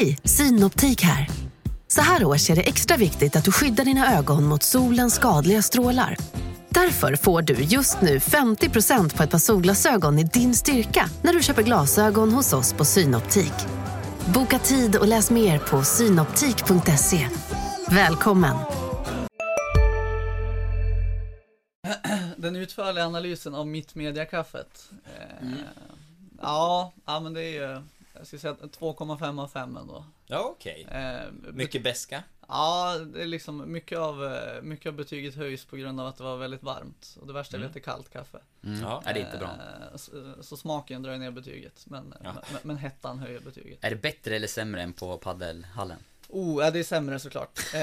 Hej, Synoptik här. Så här års är det extra viktigt att du skyddar dina ögon mot solens skadliga strålar. Därför får du just nu 50% på ett par solglasögon i din styrka när du köper glasögon hos oss på Synoptik. Boka tid och läs mer på synoptik.se. Välkommen! Den utförliga analysen av Mittmediakaffet. Eh, Mm. ja, ja, men det är ju, jag skulle säga 2,5 av 5 ändå. Ja, okej. Eh, Mycket beska. Ja, det är liksom mycket av, eh, mycket av betyget höjs på grund av att det var väldigt varmt. Och det värsta är Mm. lite kallt kaffe. Mm. Ja. Ja, det är inte bra. Eh, Så, så smaken drar ner betyget, men, Ja. men, men hettan höjer betyget. Är det bättre eller sämre än på paddelhallen? Oh, ja, det är sämre såklart. Eh,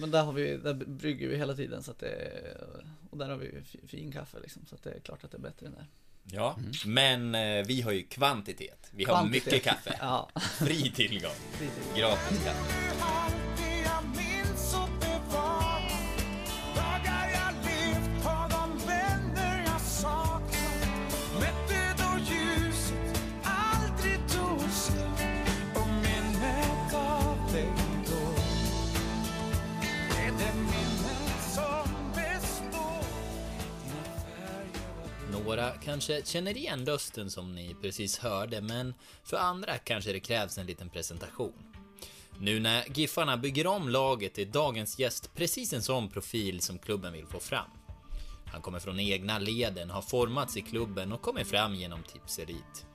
men där har vi, där brygger vi hela tiden så att det, och där har vi fin kaffe liksom, så att det är klart att det är bättre än där. Ja, men eh, vi har ju kvantitet. Vi har Kvantitet. mycket kaffe. Ja, Fri tillgång. Gratis kaffe. Några kanske känner igen rösten som ni precis hörde, men för andra kanske det krävs en liten presentation. Nu när Giffarna bygger om laget är dagens gäst precis en sån profil som klubben vill få fram. Han kommer från egna leden, har formats i klubben och kommer fram genom tipserit.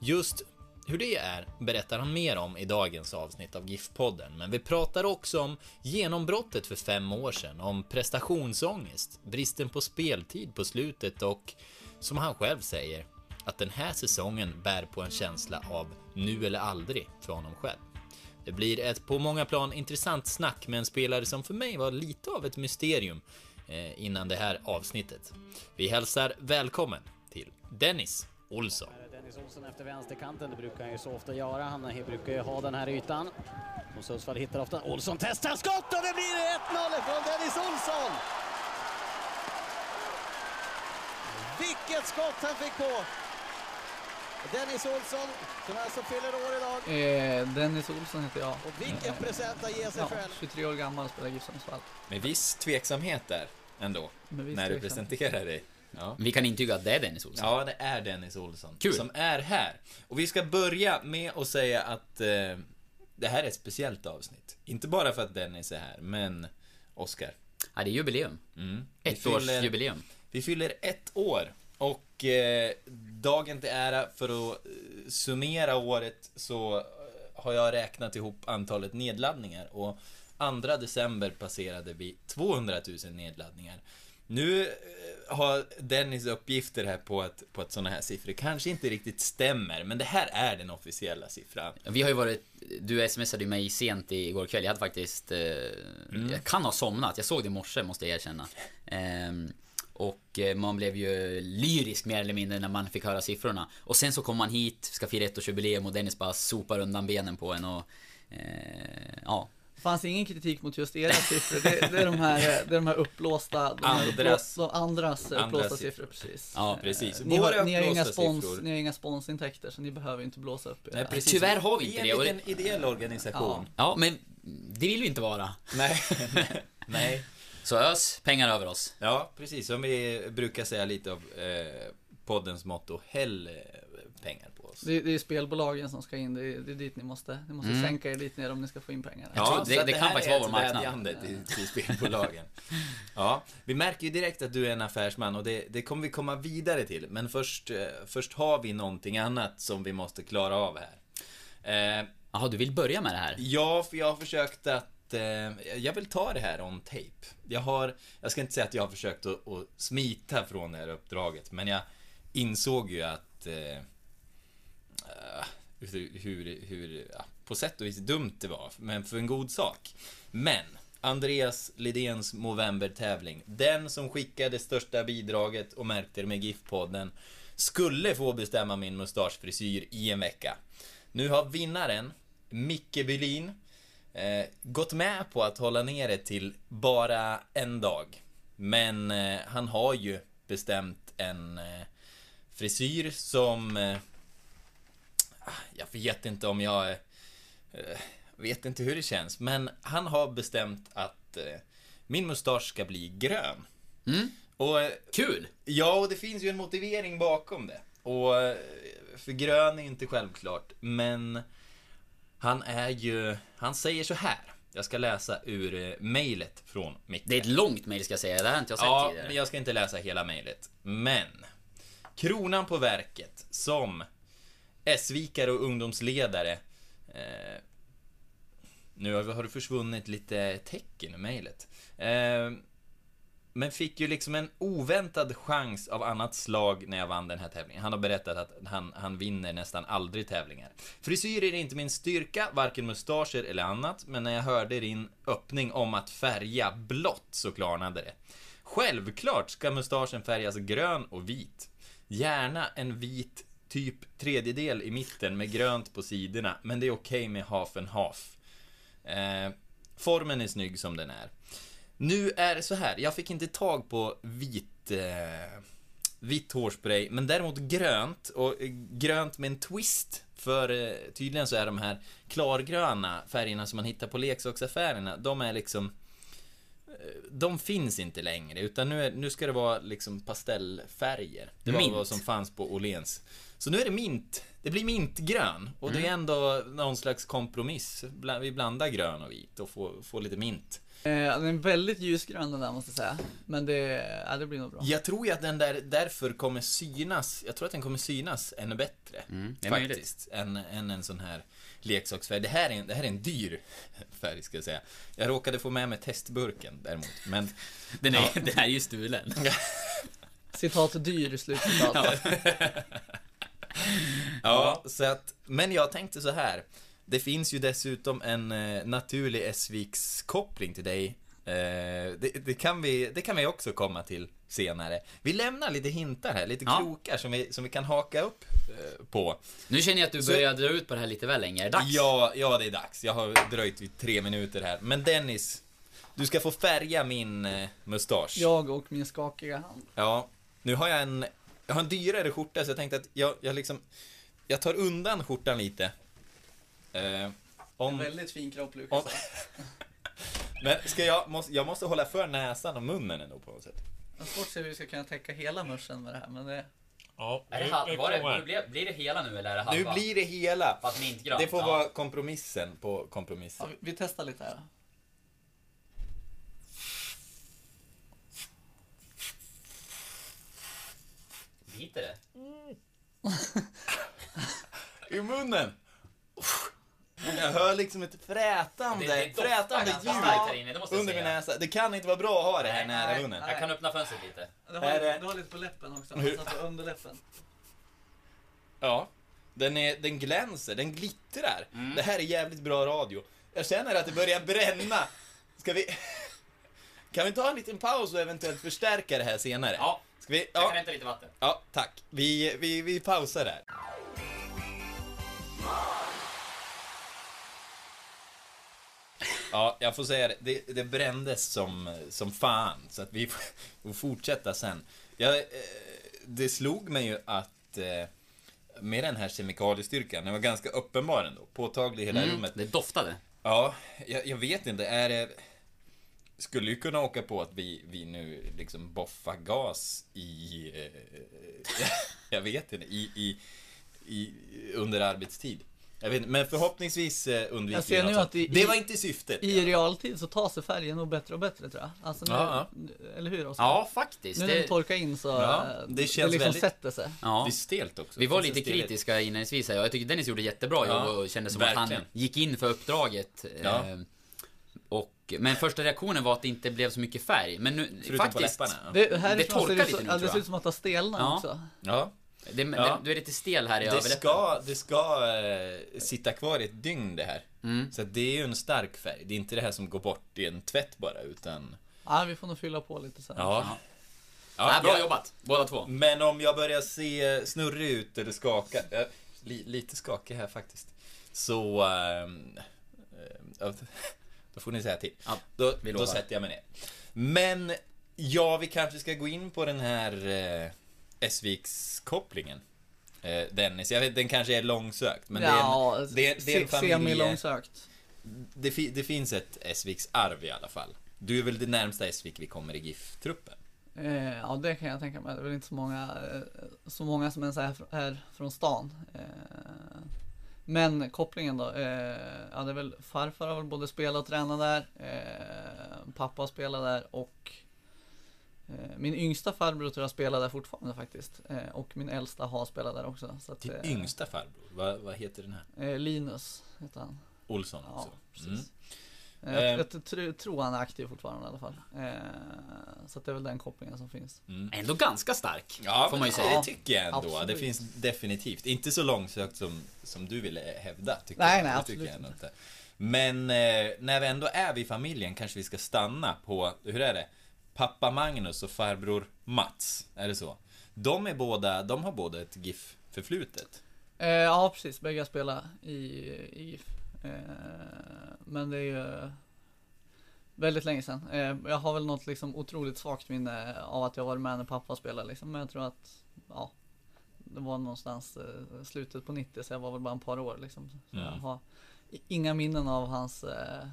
Just hur det är berättar han mer om i dagens avsnitt av GIF-podden, men vi pratar också om genombrottet för fem år sedan, om prestationsångest, bristen på speltid på slutet och, som han själv säger, att den här säsongen bär på en känsla av nu eller aldrig för honom själv. Det blir ett på många plan intressant snack med en spelare som för mig var lite av ett mysterium eh, innan det här avsnittet. Vi hälsar välkommen till Dennis Olsson. Dennis Olsson efter vänsterkanten, det brukar han ju så ofta göra. Han brukar ju ha den här ytan. Och Sundsvall hittar ofta. Olsson testar skott och det blir 1-0 från Dennis Olsson! Vilket skott han fick på! Dennis Olsson, som alltså fyller år idag. Eh, Dennis Olsson heter jag. Och vilken present att ge sig Ja, själv. 23 år gammal, spelar GIF Sundsvall. Med viss tveksamhet där, ändå. När du tveksamhet. presenterar dig. Ja. Vi kan intyga att det är Dennis Olsson. Ja, det är Dennis Olsson Kul. som är här. Och vi ska börja med att säga att eh, det här är ett speciellt avsnitt. Inte bara för att Dennis är här, men Oscar. Ja, det är jubileum. Mm. Vi Vi fyller ett år. Och eh, dagen till ära för att eh, summera året så eh, har jag räknat ihop antalet nedladdningar och 2 december passerade vi 200 000 nedladdningar. Nu eh, har Dennis uppgifter här på att, på att sådana här siffror kanske inte riktigt stämmer, men det här är den officiella siffran. Vi har ju varit, du smsade ju mig sent igår kväll. Jag hade faktiskt, eh, jag kan ha somnat. Jag såg det i morse måste jag erkänna. Ehm, och eh, man blev ju lyrisk mer eller mindre när man fick höra siffrorna. Och sen så kom man hit, ska fira ettårsjubileum och Dennis bara sopar undan benen på en och... Eh, ja. Det fanns ingen kritik mot just era siffror, det, det, är, de här, det är de här uppblåsta, de här Andras- de andras uppblåsta andras siffror precis. Ja, precis. Eh, Ni har, ni har inga spons, siffror. ni har inga sponsintäkter så ni behöver inte blåsa upp era. precis. Tyvärr har vi Vi inte är det. en och liten det ideell organisation. ja, men det vill vi inte vara. Nej. Nej. Så ös pengar över oss. Ja, precis. Som vi brukar säga lite av eh, poddens motto, häll eh, pengar på oss. Det, är- det är spelbolagen som ska in, det är, det är dit ni måste, ni måste Mm. sänka er dit ner om ni ska få in pengar. Jag tror det- att det kan faktiskt är vara vår marknad. vädjande till, till spelbolagen. Ja, vi märker ju direkt att du är en affärsman och det, det kommer vi komma vidare till. Men först, eh, först har vi någonting annat som vi måste klara av här. Eh, Jaha, du vill börja med det här? Ja, för jag har försökt att... Eh, jag vill ta det här on tape. Jag har... Jag ska inte säga att jag har försökt att, att smita från det här uppdraget, men jag insåg ju att... Eh, eh, hur, hur, hur ja, på sätt och vis dumt det var, men för en god sak. Men, Andreas Lidéns Movember-tävling, den som skickade största bidraget och märkte det med GIF-podden, skulle få bestämma min mustaschfrisyr i en vecka. Nu har vinnaren, Micke Bylin, eh, gått med på att hålla ner det till bara en dag. Men eh, han har ju bestämt en eh, frisyr som... Eh, jag vet inte om jag... eh, vet inte hur det känns, men han har bestämt att eh, min mustasch ska bli grön. Mm. Och Kul! Ja, och det finns ju en motivering bakom det. Och för grön är inte självklart, men han är ju, han säger så här. Jag ska läsa ur eh, mejlet från Micke. Det är ett långt mejl ska jag säga, det här har inte jag sett Ja, tidigare. men jag ska inte läsa hela mejlet. Men, kronan på verket som S-vikare och ungdomsledare eh, nu har har det försvunnit lite tecken i mejlet. Eh, men fick ju liksom en oväntad chans av annat slag när jag vann den här tävlingen. Han har berättat att han, han vinner nästan aldrig tävlingar. Frisyrer är inte min styrka, varken mustascher eller annat, men när jag hörde din öppning om att färga blått så klarnade det. Självklart ska mustaschen färgas grön och vit. Gärna en vit typ tredjedel i mitten med grönt på sidorna, men det är okej med half and half. Eh, formen är snygg som den är. Nu är det så här, jag fick inte tag på vit, eh, vitt hårspray, men däremot grönt, och eh, grönt med en twist. För eh, tydligen så är de här klargröna färgerna som man hittar på leksaksaffärerna, de är liksom eh, de finns inte längre, utan nu, är, nu ska det vara liksom pastellfärger. Det var Mint. vad som fanns på Åhléns. Så nu är det mint. Det blir mintgrön. Och det är ändå någon slags kompromiss. Vi blandar grön och vit och får, får lite mint. Eh, den är väldigt ljusgrön den där måste jag säga. Men det, ja, det blir nog bra. Jag tror ju att den där därför kommer synas, jag tror att den kommer synas ännu bättre. Mm, det är faktiskt. Än, än en sån här leksaksfärg. Det här, är en, det här är en dyr färg ska jag säga. Jag råkade få med mig testburken däremot. Men Den, är, den här är ju stulen. Citat dyr, slutcitat. Ja, så att, men jag tänkte så här. Det finns ju dessutom en eh, naturlig S-Viks koppling till dig. Eh, det, det, kan vi, det kan vi också komma till senare. Vi lämnar lite hintar här, lite Ja. krokar som vi, som vi kan haka upp eh, på. Nu känner jag att du Så- börjar dra ut på det här lite väl länge. Är det dags? Ja, ja, det är dags. Jag har dröjt vid tre minuter här. Men Dennis, du ska få färga min eh, mustasch. Jag och min skakiga hand. Ja, nu har jag en, jag har en dyrare skjorta så jag tänkte att jag, jag liksom, jag tar undan skjortan lite. Eh, om, Väldigt fin kropp Lukas. om, men ska jag, måste, jag måste hålla för näsan och munnen ändå på något sätt. Jag har svårt att se hur vi ska kunna täcka hela mörsen med det här, men det... Ja, Är det, nu- hal- nu var det, blir, blir det hela nu eller är det Nu halva? blir det hela. Fast mintgrönt. Det får ja. vara kompromissen på kompromissen. Ja, vi- vi testar lite här. Biter det? I munnen! Jag hör liksom ett frätande, Det- det frätande ganska starkt här inne, det ljud under min näsa. Det kan inte vara bra att ha det här Nej, nära nej, munnen. Jag kan öppna fönstret lite. Du har, du har lite på läppen också, Hur- alltså på underläppen. Ja. Den, är, den glänser, den glittrar. Mm. Det här är jävligt bra radio. Jag känner att det börjar bränna. Ska vi... Kan vi ta en liten paus och eventuellt förstärka det här senare? Ja, Ska vi... jag kan Ja, hämta lite vatten. ja tack. Vi, vi, vi pausar där. Ja, jag får säga det. Det, det brändes som, som fan, så att vi får, fortsätta sen. Jag, eh, det slog mig ju att eh, med den här kemikaliestyrkan, den var ganska uppenbar ändå, påtaglig i hela Mm, rummet. det doftade. Ja, jag, jag vet inte, är det... Skulle ju kunna åka på att vi, vi nu liksom boffar gas i... Eh, jag vet inte, i, i, i, under arbetstid. Jag vet inte, men förhoppningsvis eh, undviker Jag ser vi nu att i- Det var inte syftet. I realtid så tar sig färgen nog bättre och bättre tror jag. Alltså nu, Ja, eller hur Oskar? Ja, faktiskt. Nu när Det, den torkar in så, Ja, eh, det känns liksom väldigt- sätter sig. ja. Det är stelt också. Vi var Det lite steligt. kritiska inledningsvis här. Jag tycker Dennis gjorde jättebra Ja, jobb och kände som verkligen. att han gick in för uppdraget. Ja. Eh, Och, men första reaktionen var att det inte blev så mycket färg. Men nu, Förutom faktiskt. på läpparna. Det, här Det är torkar det, lite så, nu, ja, det tror ser jag. ut som att det har stelnat Ja. också. Ja. Det, Ja. det, du är lite stel här i Det överläppen. ska, det ska eh, sitta kvar i ett dygn det här. Mm. Så att det är ju en stark färg. Det är inte det här som går bort i en tvätt bara, utan... Ja, vi får nog fylla på lite sen. Ja. Ja, bra jag- jobbat, båda två. Men om jag börjar se snurrig ut eller skaka, eh, li, lite skakig här faktiskt. Så... eh, då får ni säga till. Ja, Då, då sätter jag mig ner. Men, ja, vi kanske ska gå in på den här eh, S-Viks-kopplingen. eh, Dennis. Jag vet, den kanske är långsökt, men ja, det är en, det, är- det är en familje... Det, fi, det finns ett Essviks arv i alla fall. Du är väl det närmsta Essvik vi kommer i GIF-truppen? Eh, ja, det kan jag tänka mig. Det är väl inte så många, eh, så många som ens är fr- är från stan. Eh, men kopplingen då? Eh, ja, det är väl farfar har väl både spelat och tränat där. Eh, pappa har spelat där och min yngsta farbror tror jag spelar där fortfarande faktiskt. Eh, och min äldsta har spelat där också. Så att, Din eh, yngsta farbror, vad, vad heter den här? Eh, Linus heter han. Olsson Ja, också? precis. Mm. Eh, Eh. Jag, jag tr- tror han är aktiv fortfarande i alla fall. Eh, så att det är väl den kopplingen som finns. Mm. Ändå ganska stark. Ja, får man ju säga. det tycker jag ändå. Absolut. Det finns definitivt. Inte så långsökt som, som du ville hävda. Tycker Nej, jag. nej, absolut tycker jag ändå inte. Men eh, när vi ändå är vid familjen kanske vi ska stanna på, hur är det? Pappa Magnus och farbror Mats, är det så? De är båda, de har båda ett GIF-förflutet. Eh, ja, precis. Bägge spelar i, i GIF. Eh, men det är ju väldigt länge sedan. Eh, jag har väl något liksom otroligt svagt minne av att jag varit med när pappa spelade liksom. Men jag tror att, ja, det var någonstans eh, slutet på 90 så jag var väl bara ett par år liksom. Så jag Mm. har i- inga minnen av hans eh,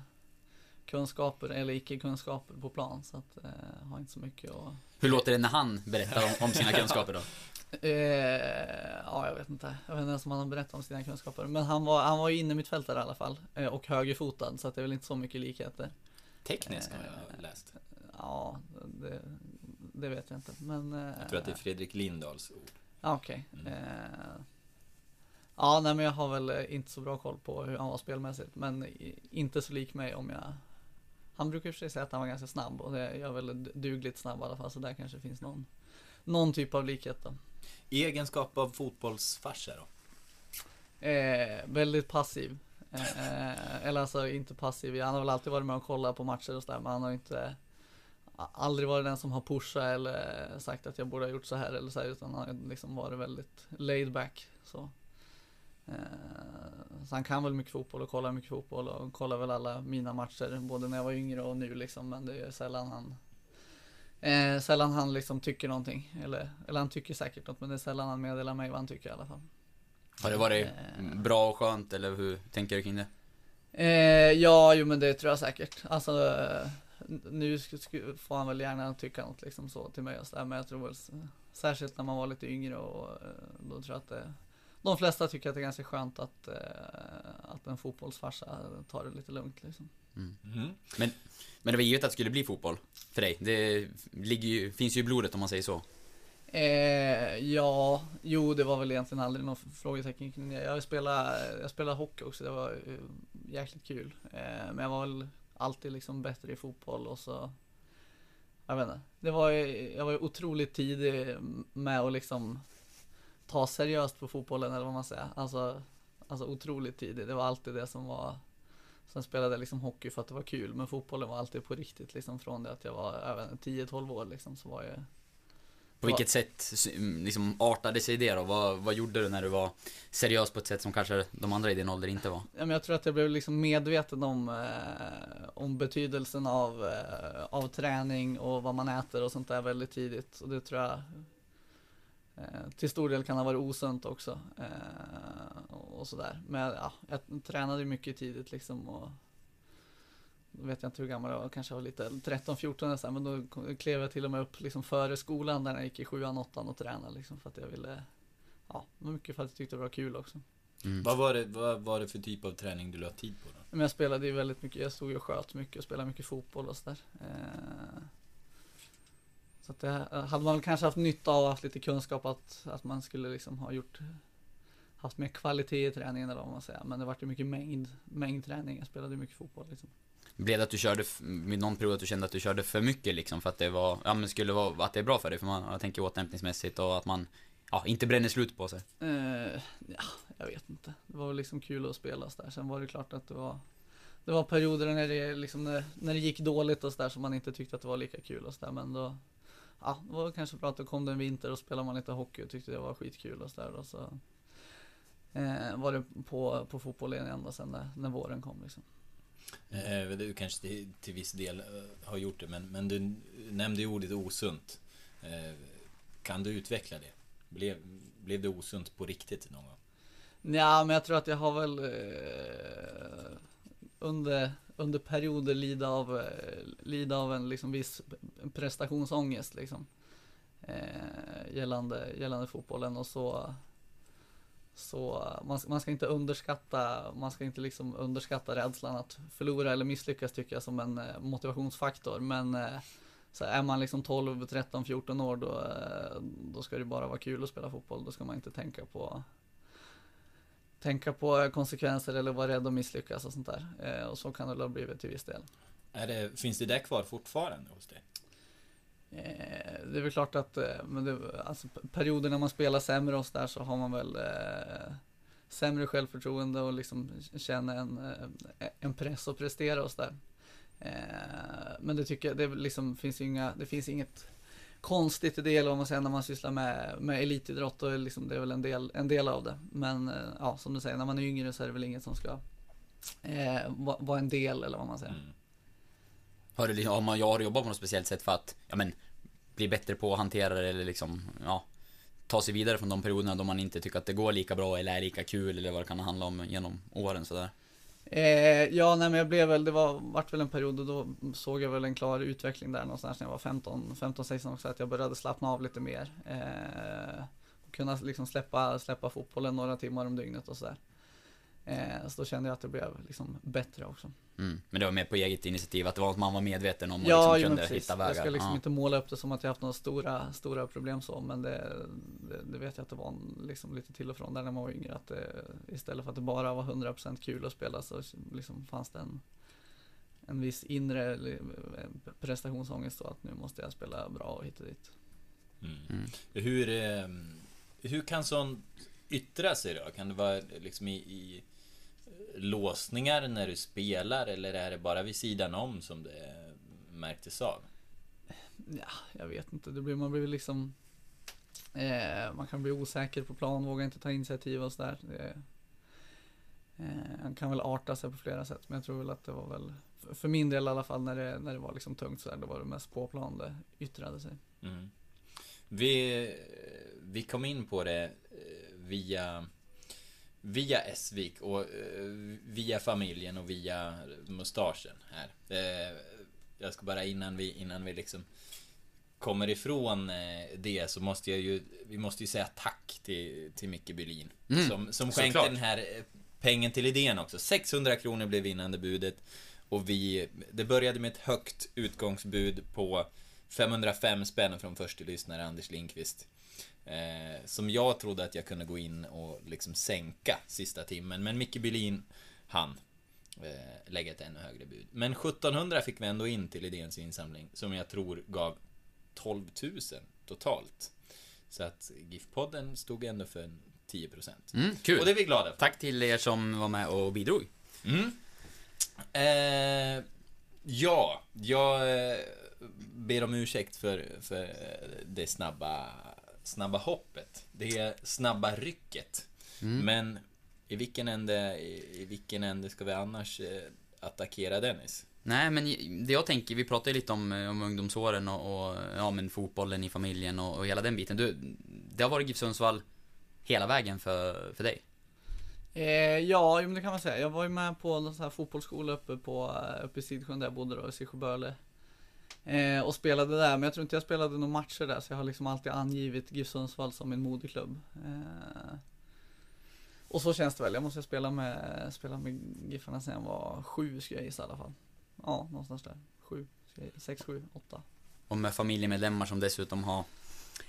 kunskaper eller icke-kunskaper på plan. Så att eh, har inte så mycket att Hur låter det när han berättar om, om sina kunskaper då? Eh, ja, jag vet inte. Jag vet inte ens om han har berättat om sina kunskaper. Men han var, han var ju inne mittfältare i alla fall. Eh, och högerfotad, så att det är väl inte så mycket likheter. Teknisk har jag läst. Ja, det, det vet jag inte. Men... Eh, Jag tror att det är Fredrik Lindahls ord. Ja, okej. Mm. Eh, ja, nej men jag har väl eh, inte så bra koll på hur han var spelmässigt. Men inte så lik mig om jag... Han brukar för sig säga att han var ganska snabb och jag är väl dugligt snabb i alla fall. Så där kanske finns någon, någon typ av likhet då. I egenskap av fotbollsfarsa då? Eh, väldigt passiv. Eh, eller alltså inte passiv, han har väl alltid varit med och kollat på matcher och sådär men han har inte Aldrig varit den som har pushat eller sagt att jag borde ha gjort så här eller så här utan han har liksom varit väldigt laid back. Så. Eh, så han kan väl mycket fotboll och kollar mycket fotboll och kollar väl alla mina matcher både när jag var yngre och nu liksom men det är sällan han eh, Sällan han liksom tycker någonting eller, eller han tycker säkert något men det är sällan han meddelar mig vad han tycker i alla fall. Har det varit Eh. bra och skönt eller hur tänker du kring det? Eh, ja, jo men det tror jag säkert. Alltså, nu får han väl gärna tycka något liksom så till mig och sådär, men jag tror väl särskilt när man var lite yngre och eh, då tror jag att det, de flesta tycker att det är ganska skönt att, eh, att en fotbollsfarsa tar det lite lugnt liksom. Mm. Men det var givet att det skulle bli fotboll för dig. Det ligger ju, finns ju i blodet om man säger så. Eh, ja, jo det var väl egentligen aldrig någon frågetecken kring det. Jag spelade, jag spelade hockey också, det var eh, jäkligt kul. Eh, men jag var väl alltid liksom bättre i fotboll och så Jag vet inte. Det var jag var ju otroligt tidig med att liksom ta seriöst på fotbollen eller vad man säger. Alltså, alltså otroligt tidig. Det var alltid det som var Sen spelade jag liksom hockey för att det var kul men fotbollen var alltid på riktigt liksom från det att jag var även 10-12 år liksom så var jag På vilket sätt liksom artade sig det då? Vad, vad gjorde du när du var seriös på ett sätt som kanske de andra i din ålder inte var? Ja, men jag tror att jag blev liksom medveten om, eh, om betydelsen av, eh, av träning och vad man äter och sånt där väldigt tidigt. Och det tror jag eh, till stor del kan ha varit osunt också. Eh, och sådär. Men ja, jag tränade mycket tidigt liksom. Och, då vet jag inte hur gammal jag var, kanske var lite 13-14 eller så men då klev jag till och med upp liksom före skolan där jag gick i sjuan, åttan och tränade liksom för att jag ville, ja, det mycket för att jag tyckte det var kul också. Mm. Vad, var det, vad var det för typ av träning du la tid på då? Men jag spelade ju väldigt mycket, jag stod ju och sköt mycket och spelade mycket fotboll och sådär. Eh, så att det hade man kanske haft nytta av, haft lite kunskap att, att man skulle liksom ha gjort haft mer kvalitet i träningen eller vad man säger. Men det vart ju mycket mängd, mängdträning. Jag spelade mycket fotboll liksom. Blev det att du körde, vid någon period att du kände att du körde för mycket liksom för att det var, ja men skulle vara, att det är bra för dig? För man, jag tänker återhämtningsmässigt och att man, ja, inte bränner slut på sig. Eh, ja, jag vet inte. Det var väl liksom kul att spela och så där. Sen var det klart att det var Det var perioder när det, liksom, när, när det gick dåligt och så där som man inte tyckte att det var lika kul och så där. Men då Ja, det var kanske bra att det kom det en vinter och spelade man lite hockey och tyckte det var skitkul och så där. Och så eh, var det på, på fotboll igen ända sen när, när våren kom liksom. Eh, du kanske till, till viss del eh, har gjort det, men, men du nämnde ju ordet osunt. Eh, kan du utveckla det? Blev, blev det osunt på riktigt någon gång? Ja, men jag tror att jag har väl eh, under, under perioder lida av, eh, lida av en liksom viss prestationsångest liksom. Eh, gällande, gällande fotbollen och så så man, man ska inte underskatta, man ska inte liksom underskatta rädslan att förlora eller misslyckas tycker jag som en eh, motivationsfaktor. Men eh, så är man liksom 12, 13, 14 år då, eh, då ska det bara vara kul att spela fotboll. Då ska man inte tänka på tänka på konsekvenser eller vara rädd att misslyckas och sånt där. Eh, och så kan det ha blivit till viss del. Är det, finns det där kvar fortfarande hos dig? Eh, det är väl klart att eh, men det, alltså, perioder när man spelar sämre och så där så har man väl eh, sämre självförtroende och liksom känner en, eh, en press att prestera och så där. Men det tycker jag, det liksom finns inga, det finns inget konstigt i det eller vad man säger när man sysslar med, med elitidrott och liksom, det är väl en del, en del av det. Men eh, ja, som du säger, när man är yngre så är det väl inget som ska eh, vara va en del eller vad man säger. Mm. Har, du, liksom, har man, jag har jobbat på något speciellt sätt för att, ja men, bli bättre på att hantera det eller liksom, ja, ta sig vidare från de perioderna då man inte tycker att det går lika bra eller är lika kul eller vad det kan handla om genom åren sådär? Eh, ja, nej men jag blev väl, det var, vart väl en period och då såg jag väl en klar utveckling där någonstans när jag var 15, 15, 16 också, att jag började slappna av lite mer. Eh, och kunna liksom släppa, släppa fotbollen några timmar om dygnet och sådär. Eh, så då kände jag att det blev liksom bättre också. Mm. Men det var mer på eget initiativ, att det var att man var medveten om och ja, liksom kunde precis. hitta vägar? Jag ska liksom ja. inte måla upp det som att jag haft några stora, stora problem så, men det, det, det, vet jag att det var liksom lite till och från där när man var yngre. Att det, istället för att det bara var 100% kul att spela så liksom fanns det en, en viss inre prestationsångest då att nu måste jag spela bra och hit och dit. Mm. Mm. Hur, eh, hur kan sånt yttra sig då? Kan det vara liksom i, i låsningar när du spelar eller är det bara vid sidan om som det märktes av? Ja, jag vet inte. Det blir, man blir liksom eh, Man kan bli osäker på plan, vågar inte ta initiativ och sådär. Eh, han kan väl arta sig på flera sätt, men jag tror väl att det var väl för min del i alla fall när det, när det var liksom tungt sådär, det var det mest på plan det yttrade sig. Mm. Vi, vi kom in på det eh, via Via Esvik och uh, via familjen och via mustaschen här. Uh, jag ska bara innan vi, innan vi liksom kommer ifrån uh, det så måste jag ju, vi måste ju säga tack till, till Micke Bylin. Mm, som, som skänkte den här pengen till idén också. 600 kronor blev vinnande budet. Och vi, det började med ett högt utgångsbud på 505 spänn från första lyssnare Anders Lindqvist. Eh, som jag trodde att jag kunde gå in och liksom sänka sista timmen. Men Micke Bylin, han eh, lägga ett ännu högre bud. Men 1700 fick vi ändå in till idéns insamling. Som jag tror gav 12 000 totalt. Så att GIF-podden stod ändå för 10%. Mm, kul. Och det är vi glada för. Tack till er som var med och bidrog. Mm. Eh, ja, jag eh, ber om ursäkt för, för det snabba snabba hoppet. Det är snabba rycket. Mm. Men i vilken ände, i, vilken ände ska vi annars eh, attackera Dennis? Nej, men det jag tänker, vi pratade lite om, eh, om ungdomsåren och, och ja, men fotbollen i familjen och, och hela den biten. Du, det har varit GIF Sundsvall hela vägen för, för dig? Eh, ja, det kan man säga. Jag var ju med på en sån här fotbollsskola uppe, på, eh, uppe i Sidsjön där jag bodde då, i Sisjö Eh, och spelade där, men jag tror inte jag spelade några matcher där så jag har liksom alltid angivit GIF Sundsvall som min moderklubb. Eh, och så känns det väl, jag måste spela med, spela med Giffarna sen jag var sju ska jag gissa i alla fall. Ja, någonstans där. Sju, sex, sju, åtta. Och med familjemedlemmar som dessutom har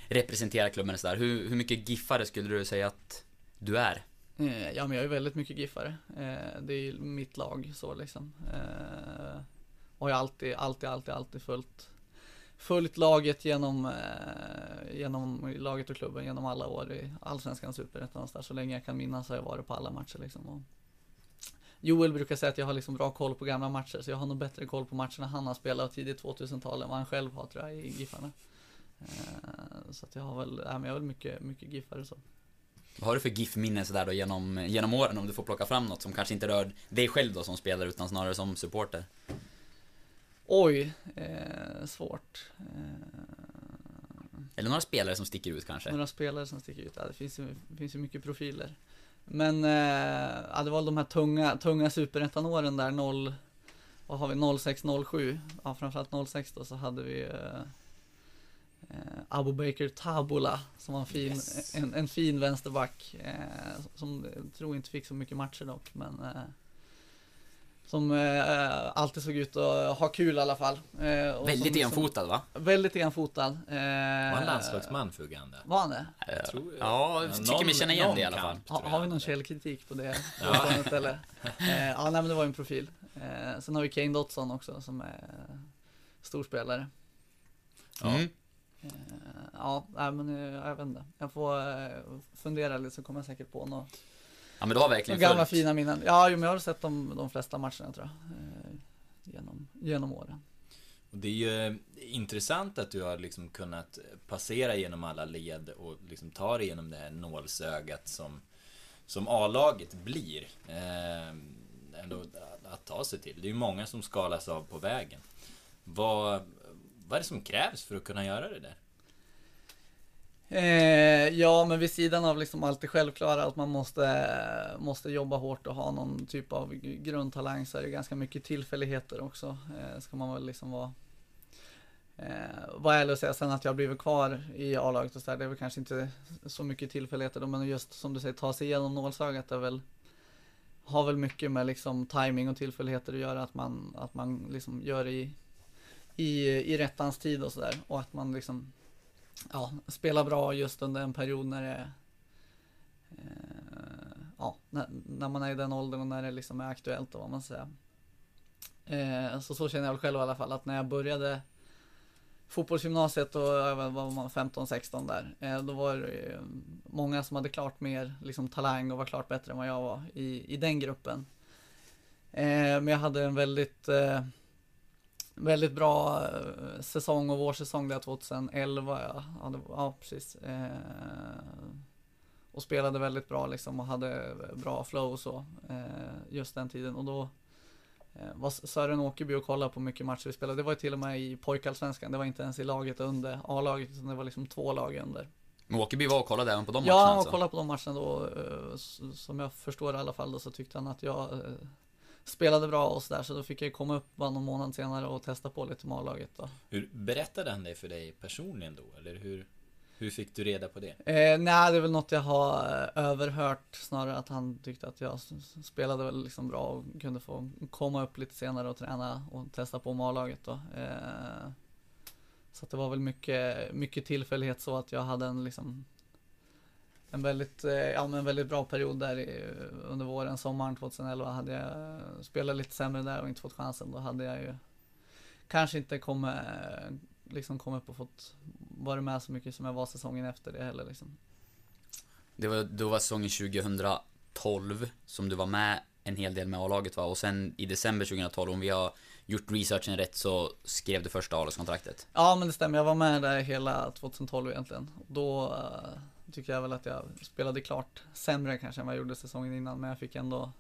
representerat klubben sådär. Hur, hur mycket Giffare skulle du säga att du är? Eh, ja, men jag är väldigt mycket Giffare. Det är mitt lag så liksom. Eh, har ju alltid, alltid, alltid, alltid följt följt laget genom, eh, genom laget och klubben genom alla år i Allsvenskan, Superettan och så länge jag kan minnas har jag varit på alla matcher liksom. Och Joel brukar säga att jag har liksom bra koll på gamla matcher, så jag har nog bättre koll på matcherna han har spelat tidigt 2000-tal än vad han själv har tror jag i Giffarna. Eh, så att jag har väl, äh, men jag har väl mycket, mycket Giffare så. Vad har du för GIF-minne sådär då genom, genom åren om du får plocka fram något som kanske inte rör dig själv då som spelare utan snarare som supporter? Oj, eh, svårt. Eh, Eller några spelare som sticker ut kanske? Några spelare som sticker ut, ja, det finns ju, finns ju mycket profiler. Men, eh, ja, det var de här tunga, tunga superettan-åren där, 0, vad har vi, 06, 07, ja framförallt 06 då så hade vi eh, eh, Abu Baker Tabula som var en fin, Yes. en, en fin vänsterback. Eh, som jag tror inte fick så mycket matcher dock, men eh, som eh, alltid såg ut att ha kul i alla fall. Eh, och Väldigt som, enfotad va? Väldigt enfotad. Eh, Var han landslagsman för Uganda? Var han det? Jag tror, Ja, jag tycker mig känna igen det i alla fall. kamp, Ha, har vi någon källkritik på det Ja. eller? Eh, ja, nej men det var ju en profil. Eh, sen har vi Kane Dotson också som är storspelare. Ja. Mm. Eh, ja, nej men eh, jag vet inte. Jag får eh, fundera lite så kommer jag säkert på några Ja men du har verkligen gamla följt. fina minnen. Ja, men jag har sett de, de flesta matcherna tror jag. Eh, genom, genom åren. Och det är ju eh, intressant att du har liksom kunnat passera genom alla led och liksom ta dig igenom det här nålsögat som, som A-laget blir. Eh, ändå att ta sig till. Det är ju många som skalas av på vägen. Vad, vad är det som krävs för att kunna göra det där? Eh, ja, men vid sidan av liksom allt det självklara att man måste, måste jobba hårt och ha någon typ av grundtalang så är det ganska mycket tillfälligheter också. Eh, ska man väl liksom vara eh, vara ärlig och säga sen att jag blivit kvar i A-laget och så där, det är väl kanske inte så mycket tillfälligheter då, men just som du säger, ta sig igenom nålsögat är väl har väl mycket med liksom timing och tillfälligheter att göra, att man, att man liksom gör det i, i, i rättans tid och sådär och att man liksom ja, spela bra just under en period när det eh, ja, när, när man är i den åldern och när det liksom är aktuellt då, vad man säger. Eh, så så känner jag själv i alla fall att när jag började fotbollsgymnasiet och var man 15-16 där, eh, då var det eh, många som hade klart mer liksom talang och var klart bättre än vad jag var i, i den gruppen. Eh, men jag hade en väldigt eh, Väldigt bra eh, säsong och vårsäsong där 2011. Ja, ja, det, ja precis. Eh, och spelade väldigt bra liksom och hade bra flow och så. Eh, just den tiden. Och då eh, var Sören Åkerby och kollade på mycket matcher vi spelade. Det var ju till och med i pojkallsvenskan. Det var inte ens i laget under A-laget utan det var liksom två lag under. Men Åkerby var och kollade även på de ja, matcherna och alltså? kollade på de matcherna då. eh, Som jag förstår i alla fall då så tyckte han att jag eh, spelade bra och sådär. Så då fick jag komma upp bara någon månad senare och testa på lite med A-laget då. Hur berättade han det för dig personligen då? Eller hur, hur fick du reda på det? Eh, nej, det är väl något jag har eh, överhört snarare att han tyckte att jag spelade väl liksom bra och kunde få komma upp lite senare och träna och testa på A-laget då. Eh, så det var väl mycket, mycket tillfällighet så att jag hade en liksom en väldigt, eh, ja men en väldigt bra period där i, under våren, sommaren 2011 hade jag eh, spelat lite sämre där och inte fått chansen. Då hade jag ju kanske inte kommit, eh, liksom kommit upp och fått vara med så mycket som jag var säsongen efter det heller liksom. Det var, då var säsongen 2012 som du var med en hel del med A-laget va? Och sen i december 2012, om vi har gjort researchen rätt, så skrev du första A-lagskontraktet. Ja men det stämmer, jag var med där hela 2012 egentligen. Då tycker jag väl att jag spelade klart sämre kanske än vad jag gjorde säsongen innan. Men jag fick ändå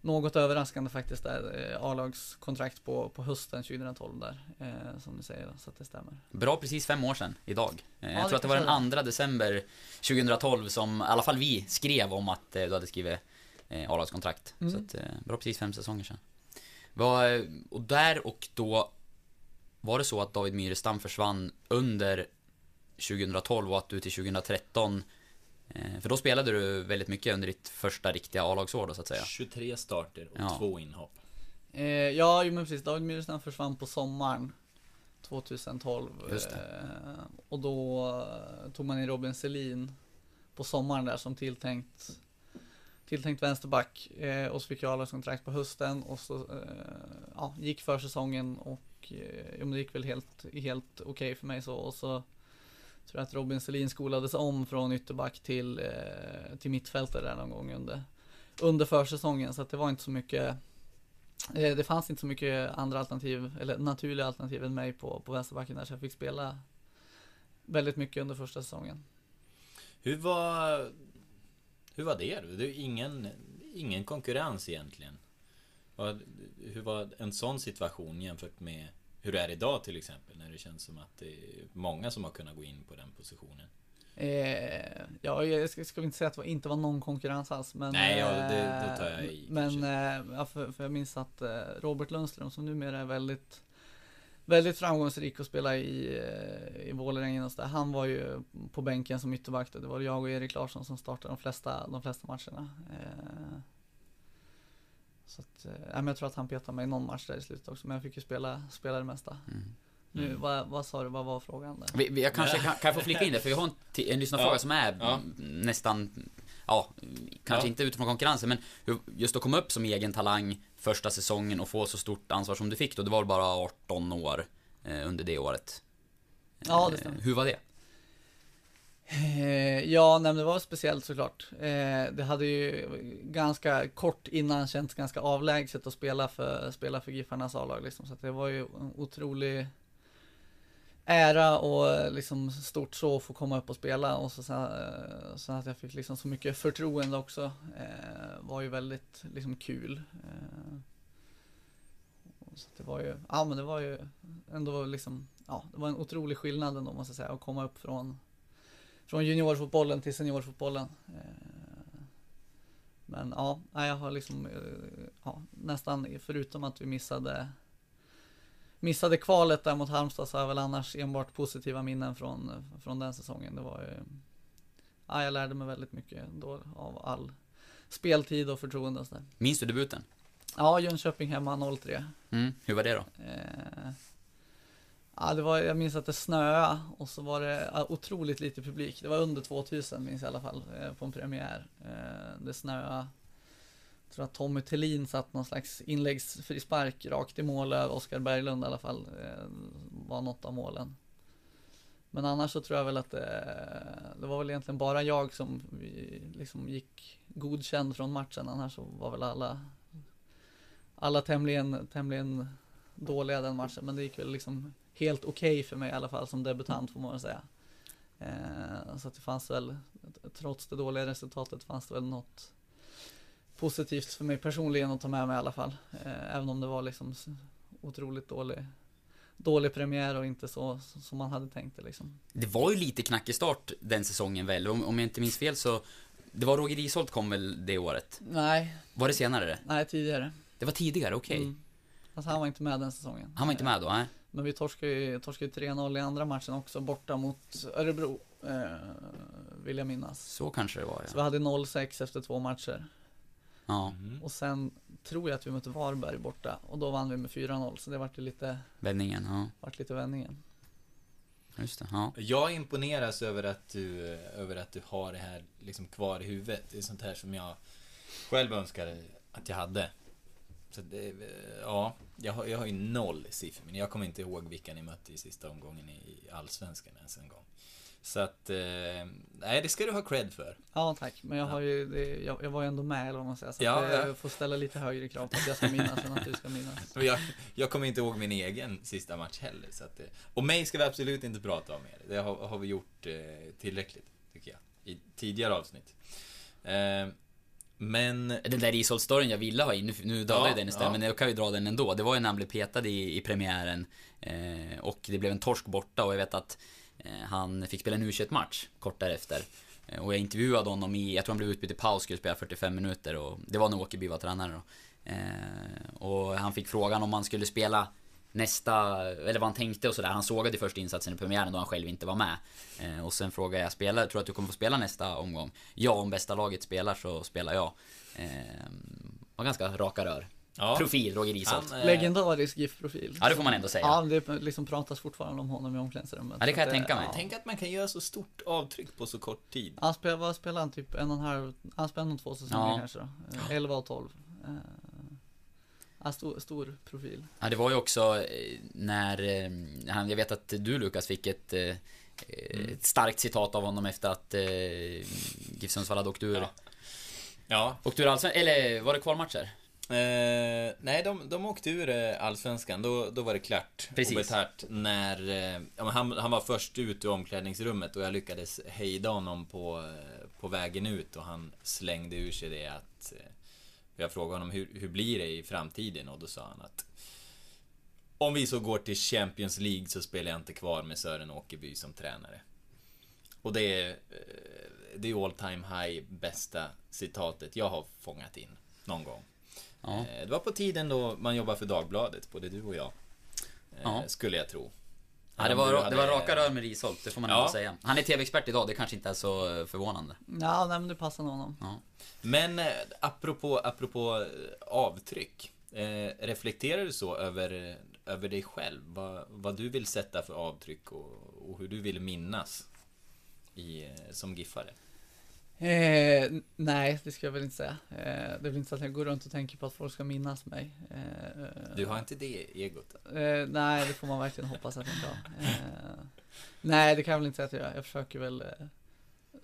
något överraskande faktiskt där eh, A-lagskontrakt på, på hösten 2012 där. Eh, som ni säger, så att det stämmer. Bra precis fem år sedan, idag. Eh, jag det tror att det var den 2 december 2012 som i alla fall vi skrev om att eh, du hade skrivit eh, A-lagskontrakt. Mm. Så att, eh, bra precis fem säsonger sedan. Var, och där och då var det så att David Myrestam försvann under 2012 och att du till 2013 eh, för då spelade du väldigt mycket under ditt första riktiga A-lagsår då så att säga. 23 starter och Ja. två inhopp. Eh, ja, men precis. David Myrestam försvann på sommaren 2012. Just. Eh, och då eh, tog man in Robin Selin på sommaren där som tilltänkt tilltänkt vänsterback. Eh, och så fick jag A-lagskontrakt på hösten och så eh, ja, gick försäsongen och eh, det gick väl helt, helt okej för mig så. Och så tror att Robin Selin skolades om från ytterback till, eh, till mittfältare där någon gång under, under försäsongen. Så att det var inte så mycket Eh, Det fanns inte så mycket andra alternativ, eller naturliga alternativ än mig på, på vänsterbacken där, så jag fick spela väldigt mycket under första säsongen. Hur var, hur var det? då? Det är ingen, ingen konkurrens egentligen. Hur var en sån situation jämfört med hur det är idag till exempel, när det känns som att det är många som har kunnat gå in på den positionen. Eh, ja, jag ska, ska inte säga att det inte var någon konkurrens alls. Men, Nej, ja, det- då tar jag eh, i, Men, eh, för, för jag minns att eh, Robert Lundström som numera är väldigt Väldigt framgångsrik och spelar i, eh, i Vålerengen och så där. Han var ju på bänken som ytterback. Det var jag och Erik Larsson som startade de flesta, de flesta matcherna. Eh, så att, eh, ja, men jag tror att han petade mig i någon match där i slutet också. Men jag fick ju spela, spela det mesta. Mm. Nu, Mm. vad, vad sa du, vad var frågan där? Vi, vi, jag kanske kan, kan jag få flika in det, för vi har en, en lyssnarfråga Ja. som är Ja. nästan, ja, kanske Ja. inte utifrån konkurrensen, men hur, just att komma upp som egen talang första säsongen och få så stort ansvar som du fick då, det var bara 18 år eh, under det året. Ja, det Eh, stämmer. Hur var det? Eh, ja, nej, men det var speciellt såklart. Eh, det hade ju ganska kort innan känts ganska avlägset att spela för, spela för Giffarnas A-lag liksom. Så att det var ju en otrolig ära och eh, liksom stort så att få komma upp och spela och så, sen, att jag fick liksom så mycket förtroende också Det var ju väldigt liksom kul. Så att det var ju, ja men det var ju ändå liksom, ja det var en otrolig skillnad ändå måste jag säga att komma upp från från juniorfotbollen till seniorfotbollen. Eh, Men ja, jag har liksom eh, ja, nästan förutom att vi missade missade kvalet där mot Halmstad så har jag väl annars enbart positiva minnen från, från den säsongen. Det var ju, ja, jag lärde mig väldigt mycket då av all speltid och förtroende och sådär. Minns du debuten? Ja, Jönköping hemma 03. Mm, hur var det då? Eh, ja, det var, jag minns att det snöade och så var det otroligt lite publik. Det var under 2000 minns jag i alla fall eh, på en premiär. Eh, det snöade. Jag tror att Tommy Thelin satt någon slags inläggsfrispark rakt i mål över Oskar Berglund i alla fall. Eh, var något av målen. Men annars så tror jag väl att det, det var väl egentligen bara jag som liksom gick godkänd från matchen. Annars så var väl alla alla tämligen, tämligen dåliga den matchen. Men det gick väl liksom helt okej för mig i alla fall som debutant får man säga. Eh, så att det fanns väl, trots det dåliga resultatet fanns det väl något positivt för mig personligen att ta med mig i alla fall. Eh, även om det var liksom otroligt dålig, dålig premiär och inte så som man hade tänkt det liksom. Det var ju lite knackig start den säsongen väl, om, om jag inte minns fel så det var Roger Risholt kom väl det året? Nej, Var det senare nej tidigare. Det var tidigare, okej. Mm. Alltså han var inte med den säsongen. Han var inte med då, nej? Men vi torskade ju, torskade ju 3-0 i andra matchen också borta mot Örebro. Eh, vill jag minnas. Så kanske det var Så vi ja. hade 0-6 efter två matcher. Ja, Mm. Och sen tror jag att vi mötte Varberg borta. Och då vann vi med 4-0. Så det vart lite, vändningen, ja. vart lite vändningen. Just det, ja. Jag imponeras över att du, över att du har det här liksom kvar i huvudet. Det är sånt här som jag själv önskar att jag hade. Så det, ja, jag har, jag har ju noll siffror, men jag kommer inte ihåg vilka ni mötte i sista omgången i Allsvenskan ens en gång. Så att, eh, nej det ska du ha cred för. Ja tack. Men jag har ju, det, jag, jag var ju ändå med eller vad man säger. Så Ja, att jag ja. får ställa lite högre krav på att jag ska minnas än att du ska minnas. Jag, jag kommer inte ihåg min egen sista match heller. Så att, eh, och mig ska vi absolut inte prata om mer. Det har, har vi gjort eh, tillräckligt, tycker jag. I tidigare avsnitt. Eh, men... Den där Risholt-storyn jag ville ha in, nu, nu dödade Ja, jag den istället, ja. men jag kan ju dra den ändå. Det var ju när han blev petad i, i premiären eh, och det blev en torsk borta och jag vet att eh, han fick spela en u match kort därefter. Eh, och jag intervjuade honom i, jag tror han blev utbytt i paus, skulle spela 45 minuter och det var när Åkerby var tränare då. Eh, och han fick frågan om han skulle spela nästa, eller vad han tänkte och sådär. Han sågade ju första insatsen i premiären då han själv inte var med. Eh, och sen frågade jag, spelar, tror du att du kommer få spela nästa omgång? Ja, om bästa laget spelar så spelar jag. Eh, var ganska raka rör. Ja, Profil, Roger Risholt. han, eh, Legendarisk GIF-profil. Ja, det får man ändå säga. Ja, det liksom pratas fortfarande om honom i omklädningsrummet. Ja, det kan jag tänka mig. ja. Tänk att man kan göra så stort avtryck på så kort tid. Han spelade, vad spelade han? Typ en och en halv, han spelade nog två säsonger Ja. kanske då. Eh, 11 och 12. Ja, stor, stor profil. Ja, det var ju också eh, när, eh, han, jag vet att du Lukas fick ett, eh, ett starkt citat av honom efter att eh, GIF Sundsvall hade åkt ur, Ja. Ja, åkt ur allsvenskan, eller var det kvalmatcher? Eh, nej, de, de åkte ur Allsvenskan. Då, då var det klart. Precis. Och betart när... Eh, han, han var först ut ur omklädningsrummet och jag lyckades hejda honom på, på vägen ut och han slängde ur sig det att... Eh, jag frågade honom hur, hur blir det i framtiden och då sa han att Om vi så går till Champions League så spelar jag inte kvar med Sören Åkerby som tränare. Och det är, eh, det är all time high bästa citatet jag har fångat in någon gång. Ja. Eh, Det var på tiden då man jobbade för Dagbladet, både du och jag. Eh, Ja. Skulle jag tro. Ja, det, var, det var raka rör med Risholt, det får man Ja. inte säga. Han är TV-expert idag, det kanske inte är så eh, förvånande. Ja, nej men det passar nog honom. Ja. Men eh, apropå, apropå eh, avtryck. Eh, reflekterar du så över, över dig själv? Vad, vad du vill sätta för avtryck och, och hur du vill minnas i, som giffare? Eh, nej, det ska jag väl inte säga. Eh, det är väl inte så att jag går runt och tänker på att folk ska minnas mig. Eh, Du har inte det egot? Eh, nej, det får man verkligen hoppas att jag inte har. Eh, nej, det kan jag väl inte säga att jag gör. Jag försöker väl eh,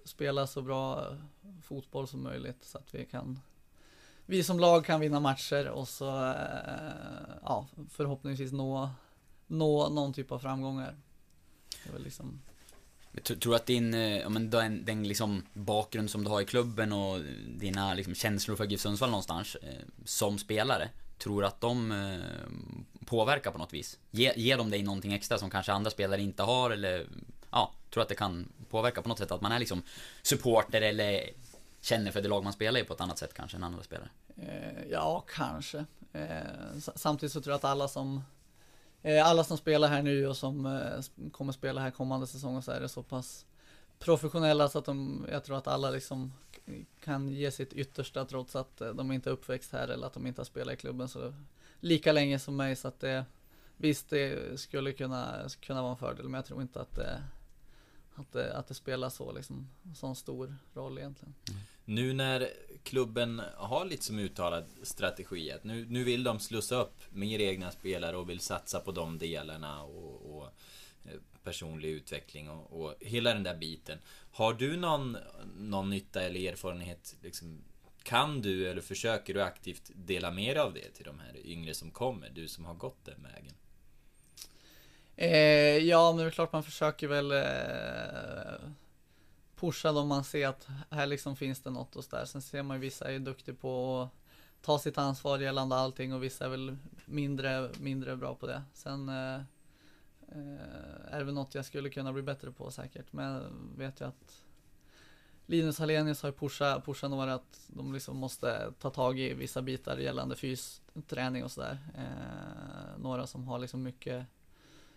spela så bra fotboll som möjligt så att vi kan vi som lag kan vinna matcher och så ja, förhoppningsvis nå, nå någon typ av framgångar. Det är väl liksom, Tror du att din, eh, ja, men den, den liksom bakgrund som du har i klubben och dina liksom känslor för GIF Sundsvall någonstans eh, som spelare, tror du att de eh, påverkar på något vis? Ge, ger de dig någonting extra som kanske andra spelare inte har eller ja, tror du att det kan påverka på något sätt att man är liksom supporter eller känner för det lag man spelar i på ett annat sätt kanske än andra spelare? ja, kanske. Samtidigt så tror jag att alla som Eh, alla som spelar här nu och som eh, kommer spela här kommande säsong och så är det så pass professionella så att de, jag tror att alla liksom kan ge sitt yttersta trots att eh, de inte är uppväxt här eller att de inte har spelat i klubben så lika länge som mig. Så att det visst det skulle kunna, kunna vara en fördel men jag tror inte att det, att det, att det spelar så liksom, sån stor roll egentligen. Mm. Nu när klubben har lite som uttalad strategi att nu, nu vill de slussa upp mer egna spelare och vill satsa på de delarna och, och eh, personlig utveckling och, och hela den där biten. Har du någon, någon nytta eller erfarenhet? Liksom, kan du eller försöker du aktivt dela mer av det till de här yngre som kommer? Du som har gått den vägen. Eh, ja, men det är klart man försöker väl eh, pusha dem man ser att här liksom finns det något och så där. Sen ser man ju vissa är duktiga på att ta sitt ansvar gällande allting och vissa är väl mindre, mindre bra på det. Sen eh, eh är det väl något jag skulle kunna bli bättre på säkert. Men jag vet ju att Linus Hallenius har ju pushat, pushat några att de liksom måste ta tag i vissa bitar gällande fysträning och sådär. Eh, några som har liksom mycket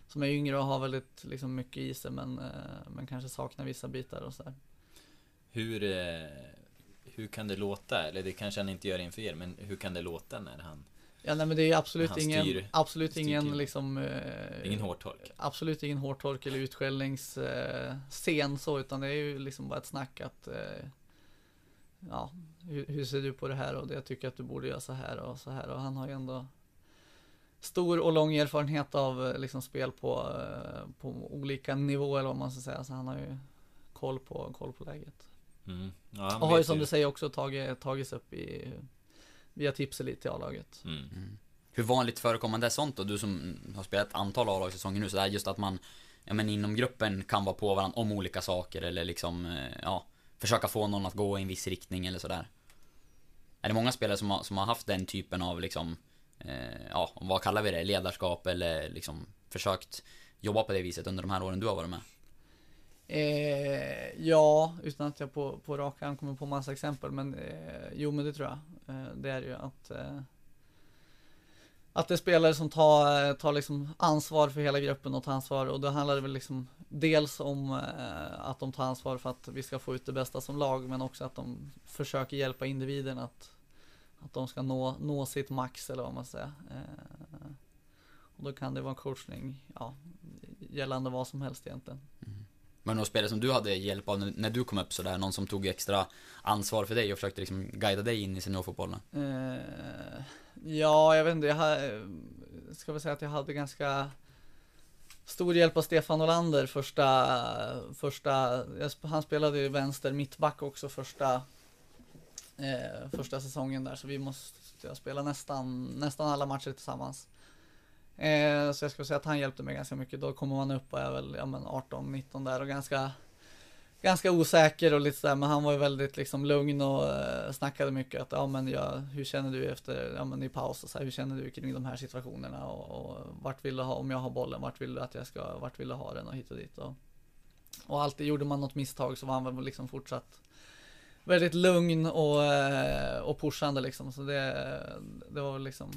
som är yngre och har väldigt liksom mycket i sig men, eh, men kanske saknar vissa bitar och sådär. Hur, eh, hur kan det låta? Eller det kanske han inte gör inför er, men hur kan det låta när han... Ja nej men det är absolut ingen, styr- absolut styr ingen liksom eh, Ingen hårtork? Absolut ingen hårtork eller utskällningsscen eh, så utan det är ju liksom bara ett snack att eh, Ja, hur, hur ser du på det här och det jag tycker att du borde göra så här och så här och han har ju ändå Stor och lång erfarenhet av eh, liksom spel på, eh, på olika nivåer eller vad man ska säga så han har ju koll på, koll på läget. Mm. Ja, han Och har ju som du säger också tagit, tagits upp i Via Tipselit till A-laget. Mm. Hur vanligt förekommande är sånt då? Du som har spelat ett antal A-lagssäsonger nu, så där just att man ja, men inom gruppen kan vara på varandra om olika saker eller liksom, eh, ja, försöka få någon att gå i en viss riktning eller sådär. Är det många spelare som har, som har haft den typen av liksom, eh, Eh, ja, vad kallar vi det, ledarskap eller liksom försökt jobba på det viset under de här åren du har varit med? Eh, ja, utan att jag på, på rak arm kommer på massa exempel. Men eh, jo, men det tror jag. Eh, det är ju att eh, att det är spelare som tar, tar liksom ansvar för hela gruppen och tar ansvar och då handlar det väl liksom dels om eh, att de tar ansvar för att vi ska få ut det bästa som lag men också att de försöker hjälpa individen att, att de ska nå, nå sitt max eller vad man säger. Eh, och då kan det vara coachning, ja, gällande vad som helst egentligen. Men några spelare som du hade hjälp av när, du kom upp sådär, någon som tog extra ansvar för dig och försökte liksom guida dig in i seniorfotbollen? Eh, ja, jag vet inte. Jag ha, ska väl säga att jag hade ganska stor hjälp av Stefan Olander första, första han spelade ju vänster mittback också första, eh, första säsongen där, så vi måste typ spela nästan, nästan alla matcher tillsammans. Eh, så jag skulle säga att han hjälpte mig ganska mycket. Då kommer man upp och är väl ja, men 18-19 där och ganska ganska osäker och lite sådär, men han var ju väldigt liksom lugn och eh, snackade mycket att, ja men jag, hur känner du efter, ja men i paus och så här, hur känner du kring de här situationerna och, och vart vill du ha, om jag har bollen, vart vill du att jag ska, vart vill du ha den och hit och dit och, och alltid gjorde man något misstag så var han väl liksom fortsatt väldigt lugn och, uh, och pushande liksom, så det, det var liksom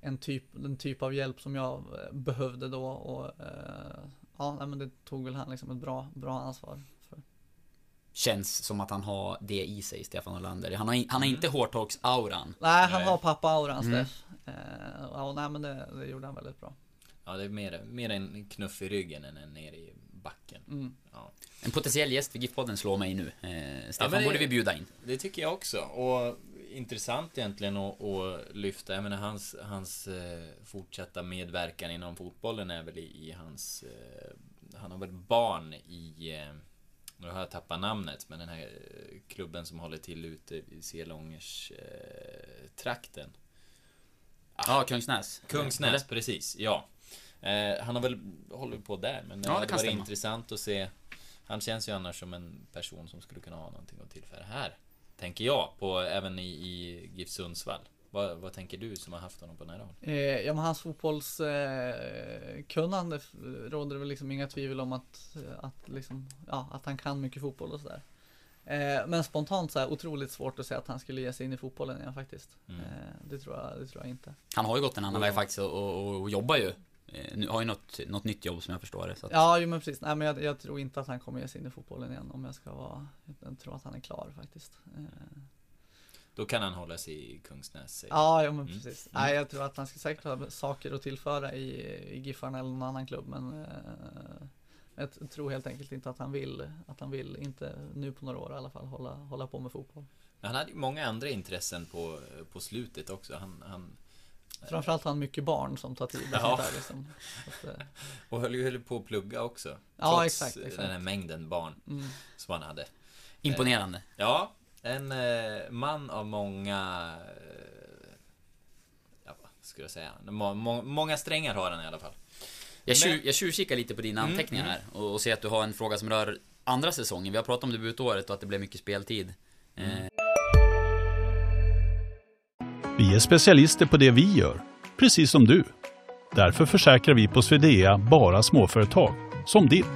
en typ, den typ av hjälp som jag behövde då och uh, ja, men det tog väl han liksom ett bra, bra ansvar för. Känns som att han har det i sig, Stefan Olander. Han har, han har inte hårtorks-auran. Nej, han har pappa-auran, Mm. Steff. Eh, ja, nej men det, det gjorde han väldigt bra. Ja, det är mer, mer en knuff i ryggen än en ner i backen. Mm. Ja. En potentiell gäst för GIF-podden slår mig nu. Eh, Stefan men det- borde vi bjuda in. Det tycker jag också. Och intressant egentligen att, att lyfta. Jag menar hans, hans eh, fortsatta medverkan inom fotbollen är väl i, i hans... Eh, han har väl barn i... Eh, nu har jag tappat namnet, men den här klubben som håller till ute i Selångers eh, trakten. Ja, Kungsnäs. Kungsnäs, Eller? precis. Ja. Han har väl hållit på där, men det Ja, det varit stämma. intressant att se. Han känns ju annars som en person som skulle kunna ha någonting att tillföra här. Tänker jag, på, även i, i GIF Sundsvall. Vad, vad tänker du som har haft honom på nära håll? Eh, ja, men hans fotbollskunnande eh, råder det väl liksom inga tvivel om att, att, liksom, ja, att han kan mycket fotboll och sådär. Eh, men spontant så här otroligt svårt att säga att han skulle ge sig in i fotbollen igen faktiskt. Mm. Eh, det, tror jag, det tror jag inte. Han har ju gått en annan väg faktiskt och, och, och jobbar ju. Eh, Nu har ju något, något nytt jobb som jag förstår det. Så att, Ja, jo, men precis. Nej, men jag, jag tror inte att han kommer ge sig in i fotbollen igen om jag ska vara, jag tror att han är klar faktiskt. Eh, Då kan han hålla sig i Kungsnäs. Ja, ja men Mm. precis. Nej, jag tror att han ska säkert ha saker att tillföra i, i Giffarna eller någon annan klubb, men eh, jag tror helt enkelt inte att han vill, att han vill, inte nu på några år i alla fall, hålla, hålla på med fotboll. Men han hade ju många andra intressen på, på slutet också. Han, han, Framförallt har han mycket barn som tar tid och Ja. sånt där liksom. Att, eh, och höll ju höll på att plugga också. Ja, trots exakt, exakt. den här mängden barn mm. som han hade. Imponerande. Ja, en eh, man av många... Eh, ja, vad ska jag säga? Må, må, många strängar har han i alla fall. Jag, tju, jag tjuvkikar lite på dina Mm, anteckningar mm. här och, och ser att du har en fråga som rör andra säsongen. Vi har pratat om debutåret och att det blev mycket speltid. Mm. Vi är specialister på det vi gör, precis som du. Därför försäkrar vi på Swedea bara småföretag, som ditt.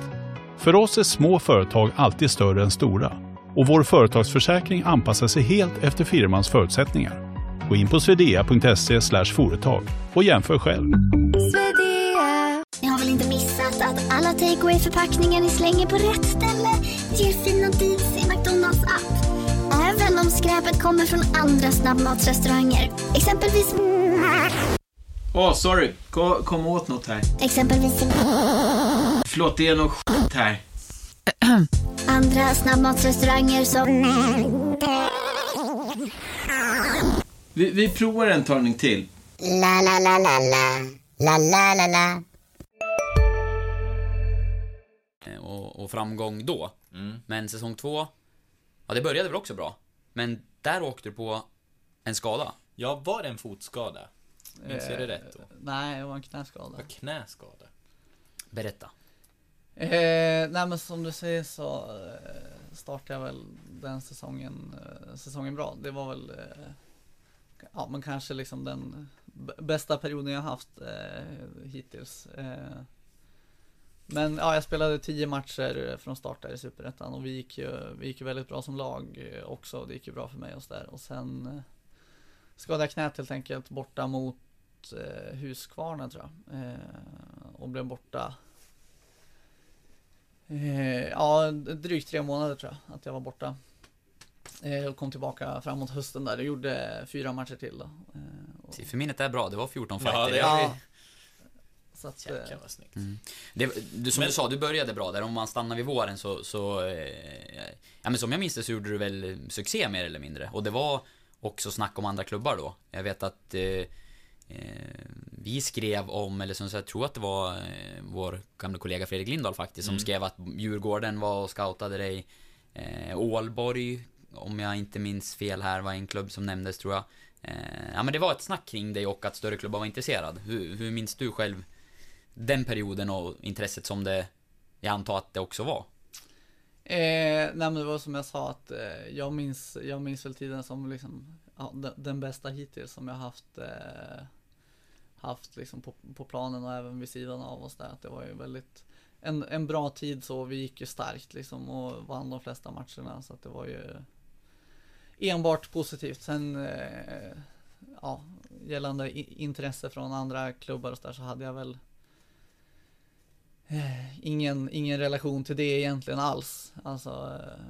För oss är små företag alltid större än stora och vår företagsförsäkring anpassar sig helt efter firmans förutsättningar. Gå in på swedea.se företag och jämför själv. Ni har väl inte missat att alla takeaway förpackningar ni slänger på rätt ställe ger fina deals. Även om skräpet kommer från andra snabbmatsrestauranger. Exempelvis... Åh, sorry. Kom, kom åt något här. Exempelvis... Förlåt, det är något skit här. Andra snabbmatsrestauranger som... Vi, vi provar en talning till. La, la, la, la, la. La, la, la, la. och, och framgång då. Mm. Men säsong två, ja det började väl också bra. Men där åkte du på en skada. Ja, var det en fotskada? Minns jag det rätt då? Nej, det var en knäskada. Var knäskada? Berätta. Eh, nej men som du säger så eh, startade jag väl den säsongen, eh, säsongen bra. Det var väl, eh, ja men kanske liksom den bästa perioden jag haft eh, hittills. Eh, men ja, jag spelade tio matcher från start där i Superettan och vi gick ju, vi gick ju väldigt bra som lag eh, också. Det gick ju bra för mig och så där. Och sen eh, skadade jag knät helt enkelt borta mot eh, Huskvarna tror jag. Eh, och blev borta Eh, ja, drygt tre månader tror jag att jag var borta. Eh, och kom tillbaka framåt hösten där och gjorde fyra matcher till då. Eh, och, För minnet är bra, det var 14 Ja, fighter. det ja, så att, eh, Jäklar vad snyggt. Det, du, som Men- du sa, du började bra där. Om man stannar vid våren så, så eh, Ja men som jag minns det så gjorde du väl succé mer eller mindre. Och det var också snack om andra klubbar då. Jag vet att eh, eh, vi skrev om, eller som jag tror att det var eh, vår gamla kollega Fredrik Lindahl faktiskt, som Mm. skrev att Djurgården var och scoutade dig. Eh, Ålborg, om jag inte minns fel här, var en klubb som nämndes tror jag. Eh, ja men det var ett snack kring dig och att större klubbar var intresserad. Hur, hur minns du själv den perioden och intresset som det, jag antar att det också var? Eh, nej men det var som jag sa att eh, jag minns, jag minns väl tiden som liksom ja, den, den bästa hittills som jag haft eh, haft liksom på, på planen och även vid sidan av oss där. Att det var ju väldigt en, en bra tid så. Vi gick ju starkt liksom och vann de flesta matcherna så att det var ju enbart positivt. Sen eh, ja, gällande intresse från andra klubbar och så där så hade jag väl ingen, ingen relation till det egentligen alls. Alltså, eh,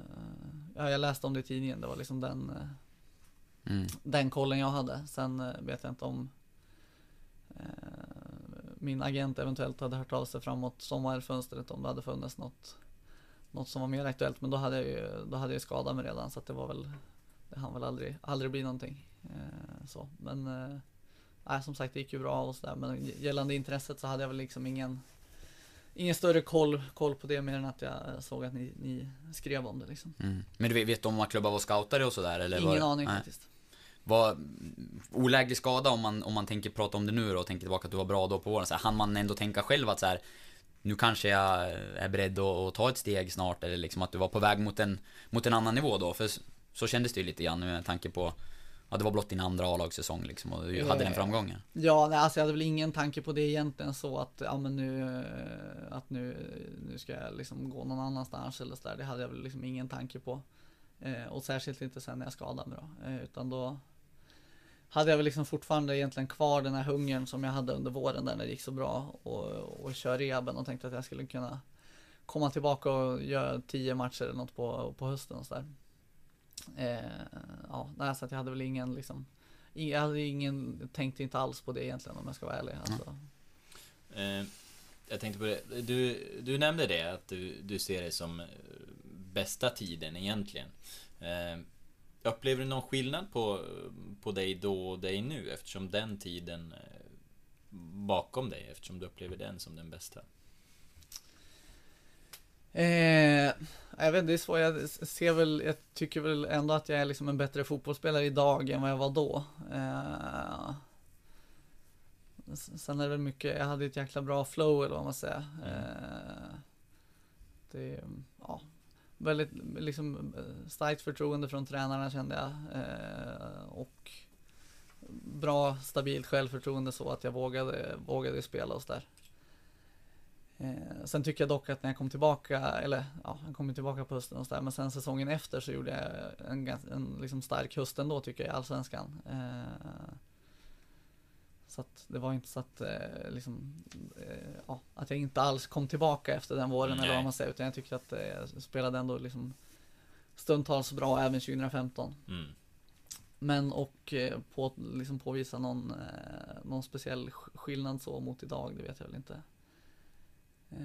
ja, jag läste om det i tidningen. Det var liksom den eh, Mm. den kollen jag hade. Sen eh, vet jag inte om eh, min agent eventuellt hade hört av sig framåt sommarfönstret om det hade funnits något, något som var mer aktuellt. Men då hade jag ju, då hade jag skadat mig redan så att det var väl, det hann väl aldrig, aldrig bli någonting. Eh, så. Men eh, som sagt det gick ju bra och sådär. Men gällande intresset så hade jag väl liksom ingen Ingen större koll, koll på det mer än att jag såg att ni, ni skrev om det liksom. Mm. Men du vet, om många klubbar var scoutade och sådär? Eller Ingen var, aning nej. faktiskt. Var oläglig skada om man, om man tänker prata om det nu då och tänker tillbaka att du var bra då på våren. Så här, hann man ändå tänka själv att så här, nu kanske jag är beredd att, att ta ett steg snart eller liksom att du var på väg mot en, mot en annan nivå då? För så kändes det ju lite grann med tanke på Ja, det var blott din andra A-lagssäsong liksom och du hade den Eh, framgången. Ja, nej, alltså jag hade väl ingen tanke på det egentligen så att, ja men nu, eh, att nu, nu ska jag liksom gå någon annanstans eller sådär. Det hade jag väl liksom ingen tanke på. Eh, och särskilt inte sen när jag skadade mig då. Eh, utan då hade jag väl liksom fortfarande egentligen kvar den här hungern som jag hade under våren där när det gick så bra och, och köra rehaben och tänkte att jag skulle kunna komma tillbaka och göra tio matcher eller något på, på hösten och sådär. Eh, ja, nej, så att jag hade väl ingen liksom jag hade ingen, tänkte inte alls på det egentligen om jag ska vara ärlig. Alltså. Eh, jag tänkte på det, du, du nämnde det att du, du ser det som eh, bästa tiden egentligen. Eh, upplever du någon skillnad på, på dig då och dig nu eftersom den tiden eh, bakom dig, eftersom du upplever den som den bästa? Eh, jag vet inte, det är svårt. Jag ser väl, jag tycker väl ändå att jag är liksom en bättre fotbollsspelare idag än vad jag var då. Eh, sen är det väl mycket, jag hade ett jäkla bra flow eller vad man säger. Eh, det ja, väldigt liksom starkt förtroende från tränarna kände jag. Eh, och bra, stabilt självförtroende så att jag vågade, vågade spela och sådär. Eh, sen tycker jag dock att när jag kom tillbaka, eller ja, jag kom tillbaka på hösten och sådär, men sen säsongen efter så gjorde jag en, en liksom stark höst ändå tycker jag i Allsvenskan. Eh, så att det var inte så att, eh, liksom, eh, ja, att jag inte alls kom tillbaka efter den våren eller Nej. vad man säger, utan jag tyckte att eh, jag spelade ändå liksom stundtals bra även 2015. Mm. Men och eh, på, liksom påvisa någon, någon speciell sk- skillnad så mot idag, det vet jag väl inte. Eh,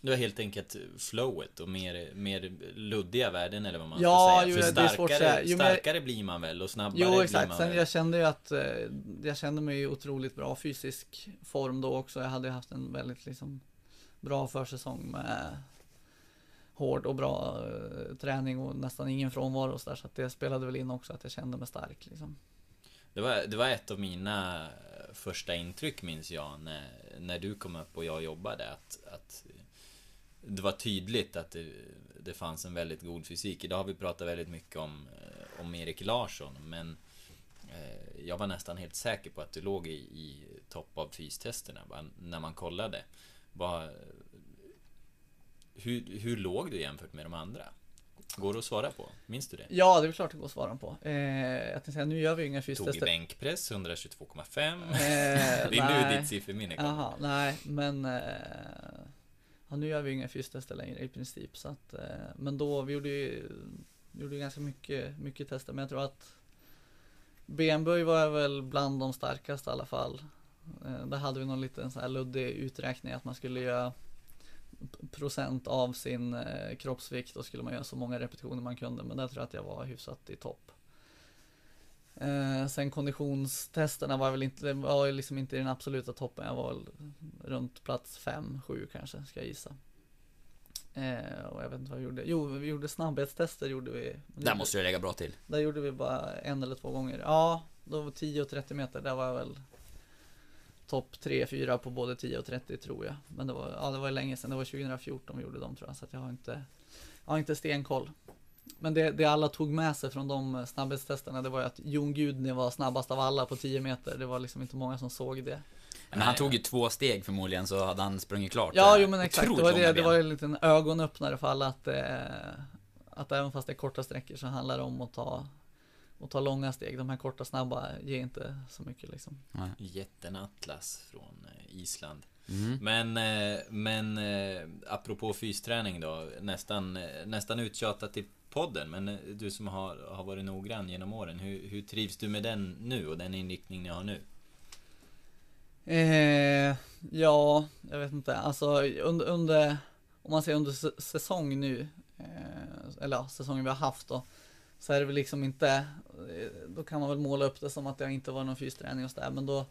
Du har helt enkelt flowet och mer, mer luddiga värden eller vad man Ja, ska jo, säga. För det är svårt att säga. starkare, Jo, starkare blir man väl och snabbare Jo blir man sen väl. jag kände ju att eh, jag kände mig i otroligt bra fysisk form då också. Jag hade ju haft en väldigt liksom bra försäsong med hård och bra eh, träning och nästan ingen frånvaro och så där. Så det spelade väl in också att jag kände mig stark liksom. Det var, det var ett av mina första intryck minns jag när, när du kom upp och jag jobbade att, att det var tydligt att det, det fanns en väldigt god fysik. Idag har vi pratat väldigt mycket om, eh, om Erik Larsson men eh, jag var nästan helt säker på att du låg i, i topp av fystesterna när man kollade. Bara, hur, hur låg du jämfört med de andra? Går det att svara på? Minns du det? Ja, det är klart det går att svara på. Eh, jag tänkte säga, nu gör vi ju inga Tog i fystester. bänkpress 122,5. Eh, det är nej. nu ditt sifferminne kommer. Jaha, nej, men eh, ja, nu gör vi inga fystester längre i princip. Så att, eh, men då, vi gjorde ju, gjorde ju ganska mycket, mycket tester. Men jag tror att benböj var väl bland de starkaste i alla fall. Eh, där hade vi någon liten så här luddig uträkning att man skulle göra procent av sin eh, kroppsvikt och skulle man göra så många repetitioner man kunde. Men där tror jag att jag var hyfsat i topp. Eh, sen konditionstesterna var väl inte, det var liksom inte i den absoluta toppen. Jag var runt plats 5, 7 kanske, ska jag gissa. Eh, och jag vet inte vad vi gjorde. Jo, vi gjorde snabbhetstester gjorde vi. Där måste du lägga bra till. Där gjorde vi bara en eller två gånger. Ja, då var 10 och 30 meter. Där var jag väl topp 3-4 på både 10 och 30 tror jag. Men det var, ja, det var länge sedan, det var 2014 vi gjorde dem tror jag, så att jag har inte, jag har inte stenkoll. Men det, det alla tog med sig från de snabbhetstesterna, det var ju att Jon Gudny var snabbast av alla på 10 meter. Det var liksom inte många som såg det. Men han tog ju två steg förmodligen så hade han sprungit klart. Ja, eh, jo men exakt. Det var, det, det var ju en liten ögonöppnare för alla att, eh, att även fast det är korta sträckor så handlar det om att ta, att ta långa steg. De här korta snabba ger inte så mycket liksom. Jätten Atlas från eh, Island. Mm. Men, eh, men eh, apropå fysträning då, nästan, nästan uttjatat i podden, men du som har, har varit noggrann genom åren, hur, hur trivs du med den nu och den inriktning ni har nu? Eh, ja, jag vet inte. Alltså under, under om man säger under säsong nu, eh, eller ja, säsongen vi har haft då, så är det väl liksom inte, eh, då kan man väl måla upp det som att det inte var någon fysträning och sådär, men då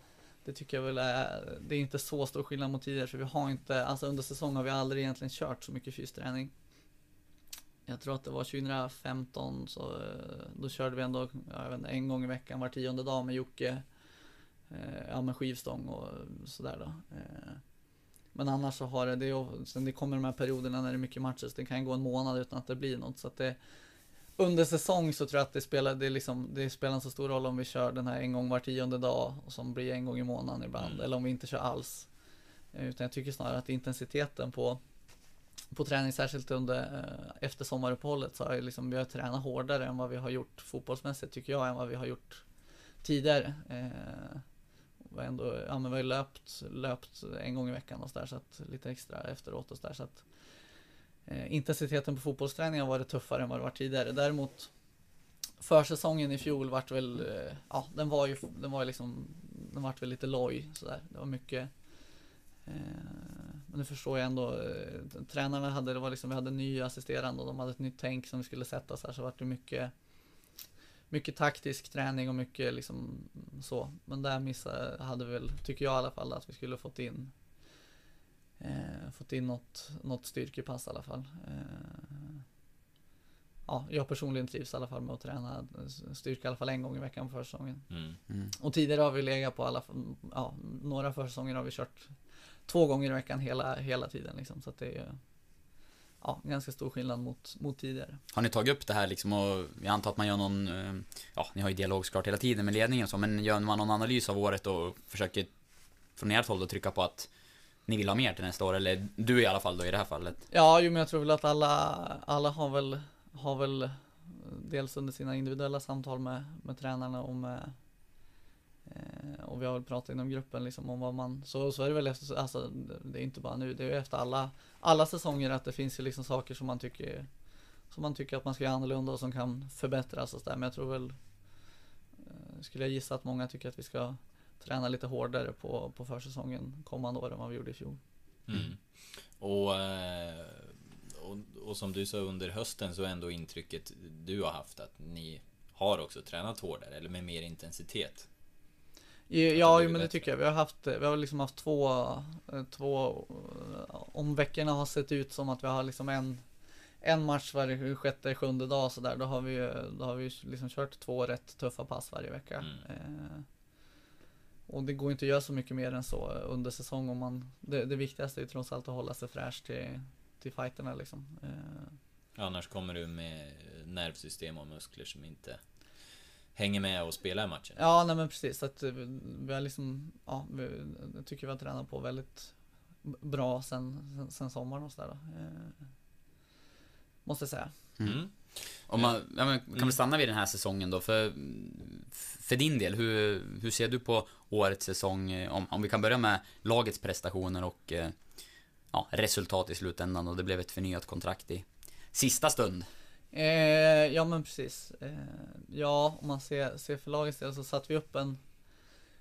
det tycker jag väl är, det är inte så stor skillnad mot tidigare för vi har inte, alltså under säsong har vi aldrig egentligen kört så mycket fysträning. Jag tror att det var 2015 så eh, då körde vi ändå, jag vet inte, en gång i veckan var tionde dag med Jocke. Eh, ja med skivstång och sådär då. Eh, men annars så har det, det är, sen det kommer de här perioderna när det är mycket matcher så det kan gå en månad utan att det blir något. Så att det, under säsong så tror jag att det spelar, det, liksom, det spelar en så stor roll om vi kör den här en gång var tionde dag och som blir en gång i månaden ibland. Mm. Eller om vi inte kör alls. Eh, Utan jag tycker snarare att intensiteten på, på träning, särskilt under eh, efter sommaruppehållet, så har liksom, vi har tränat hårdare än vad vi har gjort fotbollsmässigt tycker jag, än vad vi har gjort tidigare. Eh, var ändå, ja men vi har löpt, löpt en gång i veckan och så där, så att lite extra efteråt och så där, så att Eh, intensiteten på fotbollsträningen har varit tuffare än vad det var tidigare. Däremot försäsongen i fjol vart väl, eh, ja den var ju, den var liksom, den vart väl lite loj sådär. Det var mycket eh, men nu förstår jag ändå, eh, tränarna hade, det var liksom, vi hade en ny assisterande och de hade ett nytt tänk som vi skulle sätta så här, så vart det mycket mycket taktisk träning och mycket liksom så. Men där missade, hade vi väl, tycker jag i alla fall, att vi skulle fått in eh, fått in något, något styrkepass i alla fall. Eh, ja, jag personligen trivs i alla fall med att träna styrka i alla fall en gång i veckan på försäsongen. Mm. Och tidigare har vi legat på alla, ja, några försäsonger har vi kört två gånger i veckan hela, hela tiden liksom. Så att det är ja, ganska stor skillnad mot, mot tidigare. Har ni tagit upp det här liksom och jag antar att man gör någon, eh, ja ni har ju dialog såklart hela tiden med ledningen och så, men gör man någon analys av året och försöker från ert håll då trycka på att ni vill ha mer till nästa år, eller du i alla fall då i det här fallet? Ja, jo, men jag tror väl att alla, alla har väl, har väl eh, dels under sina individuella samtal med, med tränarna och med eh, och vi har väl pratat inom gruppen liksom om vad man, så, så är det väl efter, alltså det är inte bara nu, det är ju efter alla, alla säsonger att det finns ju liksom saker som man tycker, som man tycker att man ska göra annorlunda och som kan förbättras och sådär, men jag tror väl, eh, skulle jag gissa att många tycker att vi ska träna lite hårdare på, på försäsongen kommande år än vad vi gjorde i fjol. Mm. Och, eh, och, och som du sa under hösten så är ändå intrycket du har haft att ni har också tränat hårdare eller med mer intensitet. Ja, det men det bättre. tycker jag. Vi har haft, vi har liksom haft två, eh, två, eh, om veckorna har sett ut som att vi har liksom en, en match varje sjätte, sjunde dag så där, då har vi då har vi liksom kört två rätt tuffa pass varje vecka. Mm. Och det går inte att göra så mycket mer än så under säsong om man, det, det viktigaste är ju trots allt att hålla sig fräsch till, till fighterna liksom. Eh, Annars kommer du med nervsystem och muskler som inte hänger med och spelar matchen. Ja, nej men precis. Så att eh, vi har liksom, ja, vi, jag tycker vi har tränat på väldigt bra sen, sen, sen sommaren och sådär. Eh, måste jag säga. Mm. Om man, ja, men, kan vi stanna vid den här säsongen då? För, för din del, hur, hur ser du på årets säsong? Om, om vi kan börja med lagets prestationer och eh, ja, resultat i slutändan och det blev ett förnyat kontrakt i sista stund. Eh, ja men precis. Eh, ja, om man ser, ser för lagets del så satte vi upp en,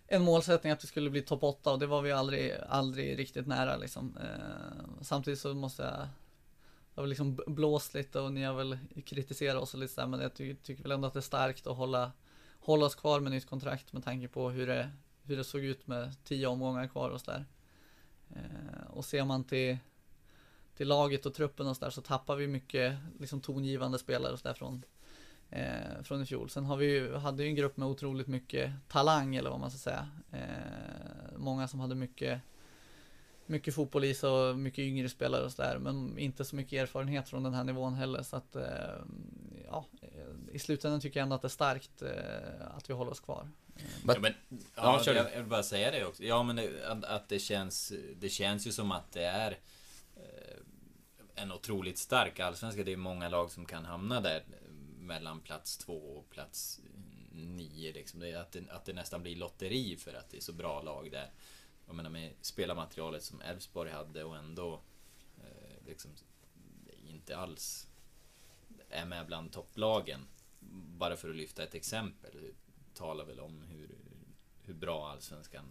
en målsättning att vi skulle bli topp 8 och det var vi aldrig, aldrig riktigt nära liksom. Eh, samtidigt så måste jag det har liksom blåst lite och ni har väl kritiserat oss lite sådär, men jag ty tycker väl ändå att det är starkt att hålla, hålla oss kvar med nytt kontrakt med tanke på hur det, hur det såg ut med tio omgångar kvar och sådär. Eh, och ser man till till laget och truppen och så där så tappar vi mycket liksom tongivande spelare och så där från eh, från i fjol. Sen har vi ju, hade ju en grupp med otroligt mycket talang eller vad man ska säga. Eh, många som hade mycket mycket fotboll i sig och mycket yngre spelare och sådär men inte så mycket erfarenhet från den här nivån heller så att eh, ja, i slutändan tycker jag ändå att det är starkt eh, att vi håller oss kvar. Ja, men, Ja, ja, jag, jag vill bara säga det också. Ja, men det, att, det känns... Det känns ju som att det är eh, en otroligt stark allsvenska. Det är många lag som kan hamna där mellan plats två och plats nio. Liksom. Det att, det, att det nästan blir lotteri för att det är så bra lag där. Jag menar med spelarmaterialet som Elfsborg hade och ändå eh, liksom inte alls är med bland topplagen. Bara för att lyfta ett exempel talar väl om hur, hur bra allsvenskan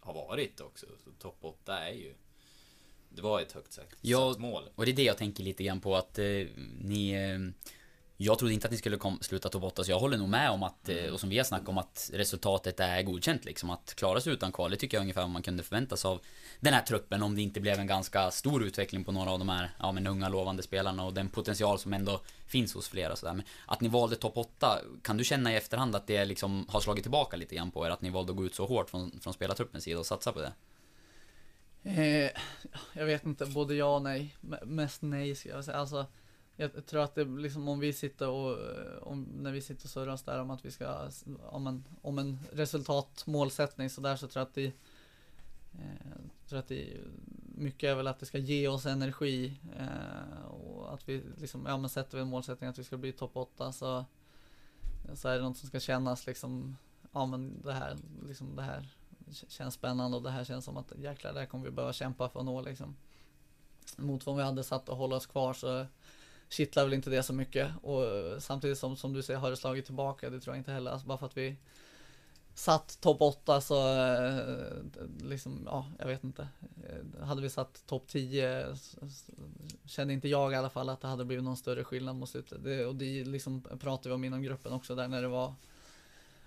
har varit också. Så topp 8 är ju... Det var ett högt sagt, Ja, mål. Och det är det jag tänker lite grann på att eh, ni... Eh, jag trodde inte att ni skulle kom, sluta topp 8, så jag håller nog med om att, eh, och som vi har snackat om, att resultatet är godkänt liksom. Att klara sig utan kval, det tycker jag är ungefär man kunde förvänta sig av den här truppen om det inte blev en ganska stor utveckling på några av de här, ja men unga lovande spelarna och den potential som ändå finns hos flera sådär. Men att ni valde topp 8, kan du känna i efterhand att det liksom har slagit tillbaka lite grann på er? Att ni valde att gå ut så hårt från, från spelartruppens sida och satsa på det? Eh, jag vet inte, både ja och nej. M- Mest nej ska jag säga. Alltså, jag tror att det liksom om vi sitter och, eh, om, när vi sitter och surras där om att vi ska, om en, om en resultatmålsättning så där så tror jag att det, eh, tror att det mycket är väl att det ska ge oss energi eh, och att vi liksom, ja men sätter vi en målsättning att vi ska bli topp 8 så, så är det något som ska kännas liksom, ja men det här, liksom det här känns spännande och det här känns som att jäklar, det här kommer vi behöva kämpa för att nå liksom. Mot vad vi hade satt och hålla oss kvar så kittlar väl inte det så mycket och eh, samtidigt som, som du säger har det slagit tillbaka, det tror jag inte heller. Alltså bara för att vi satt topp 8 så eh, liksom, ja, jag vet inte. Eh, hade vi satt topp 10 kände inte jag i alla fall att det hade blivit någon större skillnad mot slutet. Det, och det liksom pratade vi om inom gruppen också där när det var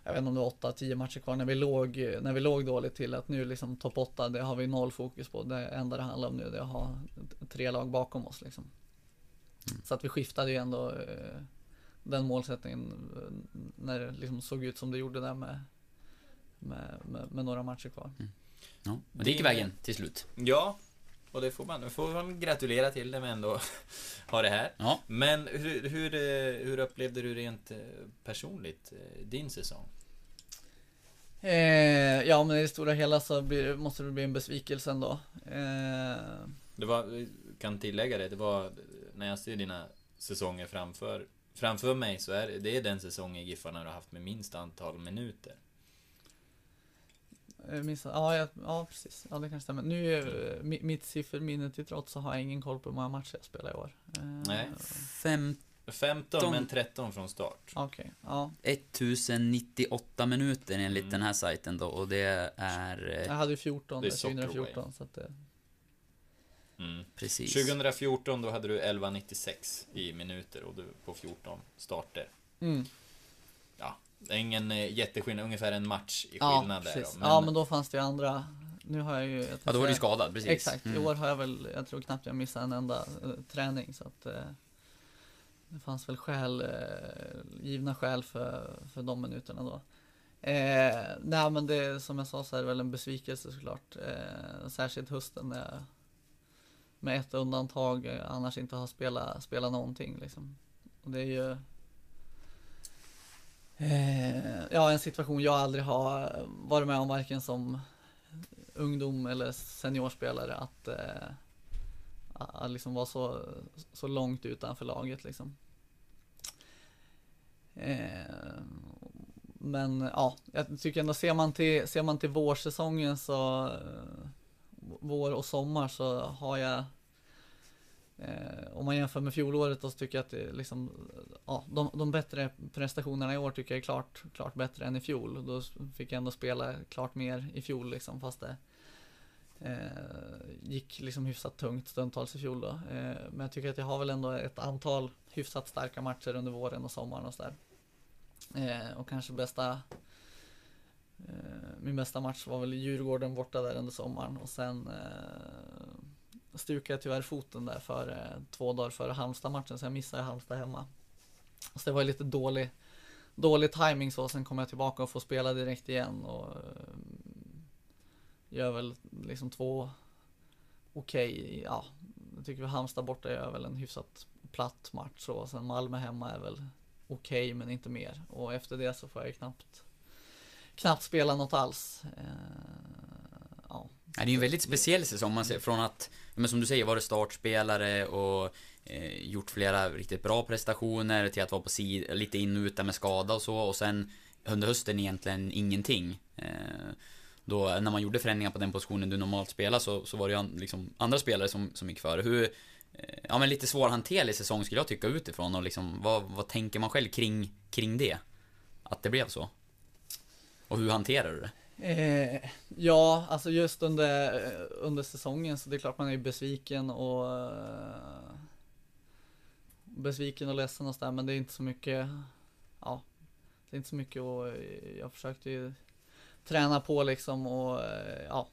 jag vet inte om det var 8-10 matcher kvar när vi låg, när vi låg dåligt till att nu liksom topp 8 det har vi noll fokus på. Det enda det handlar om nu det är att ha tre lag bakom oss liksom. Så att vi skiftade ju ändå eh, den målsättningen eh, när det liksom såg ut som det gjorde där med, med, med, med några matcher kvar. Ja, och det gick vägen till slut. Ja, och det får man, det får man gratulera till när vi ändå har det här. Ja. Men hur, hur, eh, hur upplevde du rent personligt din säsong? Eh, ja men i det stora hela så blir, måste det bli en besvikelse ändå. Eh, Det var, vi kan tillägga det, det var när jag ser dina säsonger framför, framför mig så är det- det är den säsong i Giffarna du har haft med minst antal minuter. Eh, Minns, ja, jag, ja, precis. Ja, det kanske stämmer. Nu, är, mi- mitt sifferminne till trots så har jag ingen koll på hur många matcher jag spelar i år. Eh, Nej. Fem, 15 Tom- men 13 från start. Okej, ja. 1098 minuter enligt Mm. den här sajten då och det är eh, Jag hade ju 14 Det är där, Soccerway. 2014 så att det, Mm. precis. 2014 då hade du 11,96 i minuter och du på 14 starter. mm. Ja, det är ingen eh, jätteskillnad, ungefär en match i Ja, skillnad där precis. då. Ja, men då fanns det ju andra. Nu har jag ju... jag Ja, då var du skadad, precis. Exakt, Mm. i år har jag väl, jag tror knappt jag missat en enda eh, träning så att eh, det fanns väl skäl, eh, givna skäl för, för de minuterna då. Eh, nej men det som jag sa så är det väl en besvikelse såklart. Eh, särskilt hösten när jag med ett undantag eh, annars inte har spelat, spelat någonting liksom. Och det är ju eh, ja, en situation jag aldrig har varit med om varken som ungdom eller seniorspelare att, eh, att liksom vara så, så långt utanför laget liksom. Eh, men ja, jag tycker ändå ser man till, ser man till vårsäsongen så eh, vår och sommar så har jag eh, om man jämför med fjolåret då så tycker jag att det liksom ja, de, de bättre prestationerna i år tycker jag är klart, klart bättre än i fjol. Då fick jag ändå spela klart mer i fjol liksom fast det eh, gick liksom hyfsat tungt stundtals i fjol då. Eh, men jag tycker att jag har väl ändå ett antal hyfsat starka matcher under våren och sommaren och sådär. Eh, och kanske bästa eh, min bästa match var väl Djurgården borta där under sommaren och sen eh, stukade jag tyvärr foten där för eh, två dagar före Halmstad-matchen så jag missade Halmstad hemma. Så det var ju lite dålig, dålig timing så, sen kom jag tillbaka och får spela direkt igen och eh, gör väl liksom två okej, ja, jag tycker vi Halmstad borta gör väl en hyfsat platt match och sen Malmö hemma är väl okej men inte mer. Och efter det så får jag ju knappt, knappt spela något alls. Eh, ja. det är ju en väldigt speciell säsong. Man ser från att, men som du säger, varit startspelare och eh, gjort flera riktigt bra prestationer till att vara på sid, lite in och ut där med skada och så och sen under hösten egentligen ingenting. Eh, då när man gjorde förändringar på den positionen du normalt spelar så, så var det ju liksom andra spelare som, som gick före. Hur, eh, ja men lite svårhanterlig säsong skulle jag tycka utifrån och liksom vad, vad tänker man själv kring, kring det? Att det blev så? Och hur hanterar du det? Eh, ja, alltså just under, eh, under säsongen så det är klart man är besviken och eh, besviken och ledsen och sådär men det är inte så mycket ja, det är inte så mycket och eh, jag försökte ju träna på liksom och eh, ja,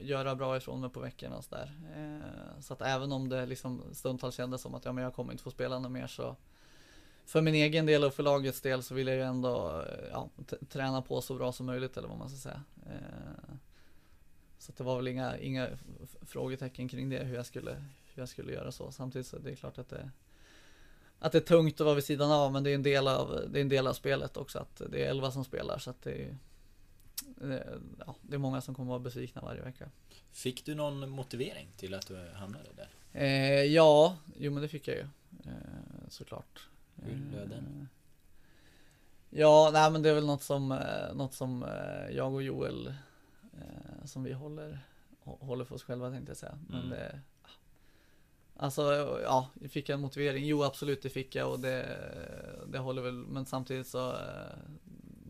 göra bra ifrån mig på veckorna och sådär. Eh, så att även om det liksom stundtals kändes som att ja, men jag kommer inte få spela något mer så för min egen del och för lagets del så vill jag ju ändå eh, ja, träna på så bra som möjligt eller vad man ska säga. Så det var väl inga, inga frågetecken kring det hur jag skulle, hur jag skulle göra så. Samtidigt så är det klart att det att det är tungt att vara vid sidan av men det är en del av, det är en del av spelet också att det är 11 som spelar så att det är ja, det är många som kommer vara besvikna varje vecka. Fick du någon motivering till att du hamnade där? Eh, ja, jo men det fick jag ju. Eh, såklart. Hur löd den? Eh, ja, nej men det är väl något som, eh, något som eh, jag och Joel som vi håller, håller för oss själva tänkte jag säga. Men mm. det, Alltså, ja, fick jag en motivering? Jo, absolut, det fick jag och det, det håller väl, men samtidigt så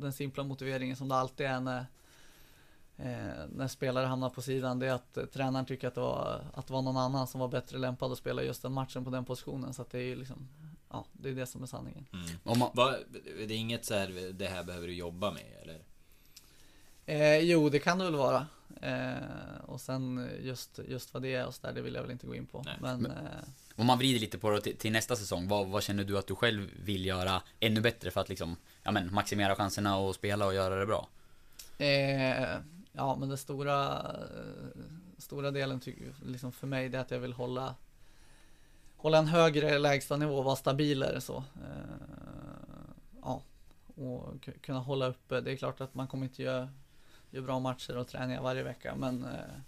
den simpla motiveringen som det alltid är när, eh, när spelare hamnar på sidan, det är att eh, tränaren tycker att det, var, att det var någon annan som var bättre lämpad att spela just den matchen på den positionen. Så att det är ju liksom, ja, det är det som är sanningen. Mm. Om man, Va, det är inget så här, det här behöver du jobba med, eller? Eh, jo, det kan det väl vara. Eh, och sen just, just vad det är och så där, det vill jag väl inte gå in på. Men, Men eh, om man vrider lite på det till, till, nästa säsong, vad, vad, känner du att du själv vill göra ännu bättre för att liksom, ja men maximera chanserna och spela och göra det bra? Eh, ja, men den stora, stora delen tycker, liksom för mig, det är att jag vill hålla hålla en högre lägstanivå och vara stabilare så. Eh, ja, och kunna hålla uppe. Eh, det är klart att man kommer inte göra, göra bra matcher och träningar varje vecka, men eh,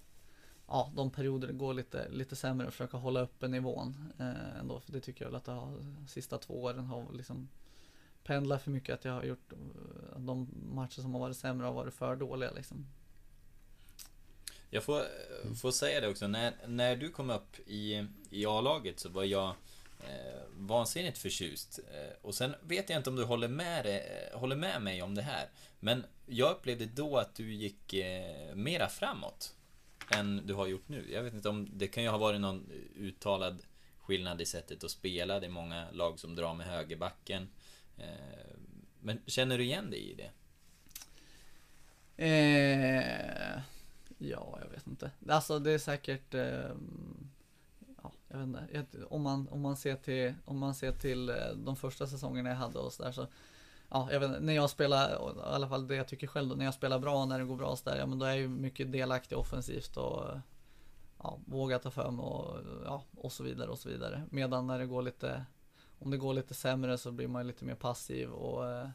ja, de perioder det går lite, lite sämre och försöka hålla uppe nivån eh, ändå. För det tycker jag väl att har, de sista två åren har liksom pendlat för mycket. Att jag har gjort de matcher som har varit sämre har varit för dåliga liksom. Jag får, eh, får säga det också, när, när du kom upp i, i A-laget så var jag eh, vansinnigt förtjust. Eh, och sen vet jag inte om du håller med, eh, håller med mig om det här. Men jag upplevde då att du gick eh, mera framåt än du har gjort nu. Jag vet inte om det kan ju ha varit någon uttalad skillnad i sättet att spela. Det är många lag som drar med högerbacken. Eh, men känner du igen dig i det? Eh, ja, jag vet inte. Alltså det är säkert eh, Ja, jag vet inte. Om man, om man ser till, om man ser till eh, de första säsongerna jag hade och sådär så ja, jag vet, när jag spelar, i alla fall det jag tycker själv då, när jag spelar bra, när det går bra så där, ja men då är jag ju mycket delaktig offensivt och ja, vågar ta för mig och, ja, och så vidare och så vidare. Medan när det går lite, om det går lite sämre så blir man lite mer passiv och eh,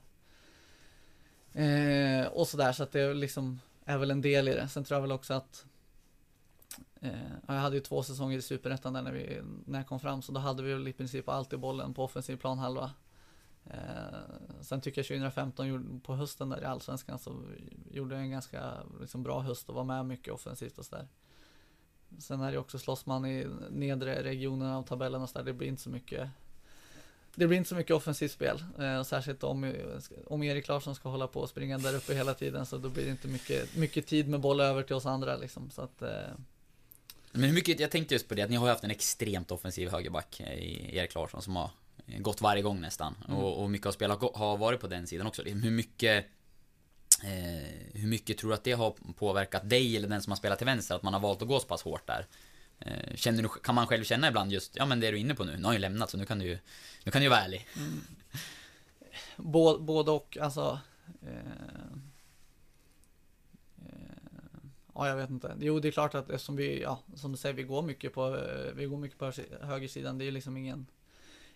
eh, och sådär så att det är liksom är väl en del i det. Sen tror jag väl också att eh, jag hade ju två säsonger i Superettan där när, vi, när jag kom fram så då hade vi väl i princip alltid bollen på offensiv planhalva. Eh, sen tycker jag 2015 på hösten där i Allsvenskan så gjorde jag en ganska liksom, bra höst och var med mycket offensivt och sådär. Sen är det också slåss man i nedre regionerna av tabellen och sådär, det blir inte så mycket det blir inte så mycket offensivt spel. Eh, särskilt om, om Erik Larsson ska hålla på och springa där uppe hela tiden så då blir det inte mycket, mycket tid med boll över till oss andra liksom. Så att, eh... Men hur mycket, jag tänkte just på det, att ni har haft en extremt offensiv högerback i Erik Larsson som har gått varje gång nästan. Mm. Och, och, mycket av spelet har varit på den sidan också. Hur mycket eh, Hur mycket tror du att det har påverkat dig eller den som har spelat till vänster? Att man har valt att gå så pass hårt där? Eh, känner du, kan man själv känna ibland just, ja men det är du inne på nu, nu har jag ju lämnat så nu kan du ju, nu kan du ju vara ärlig. Mm. Både och, alltså eh, eh, ja, jag vet inte. Jo, det är klart att eftersom vi, ja, som du säger, vi går mycket på, eh, vi går mycket på högersidan. Det är ju liksom ingen,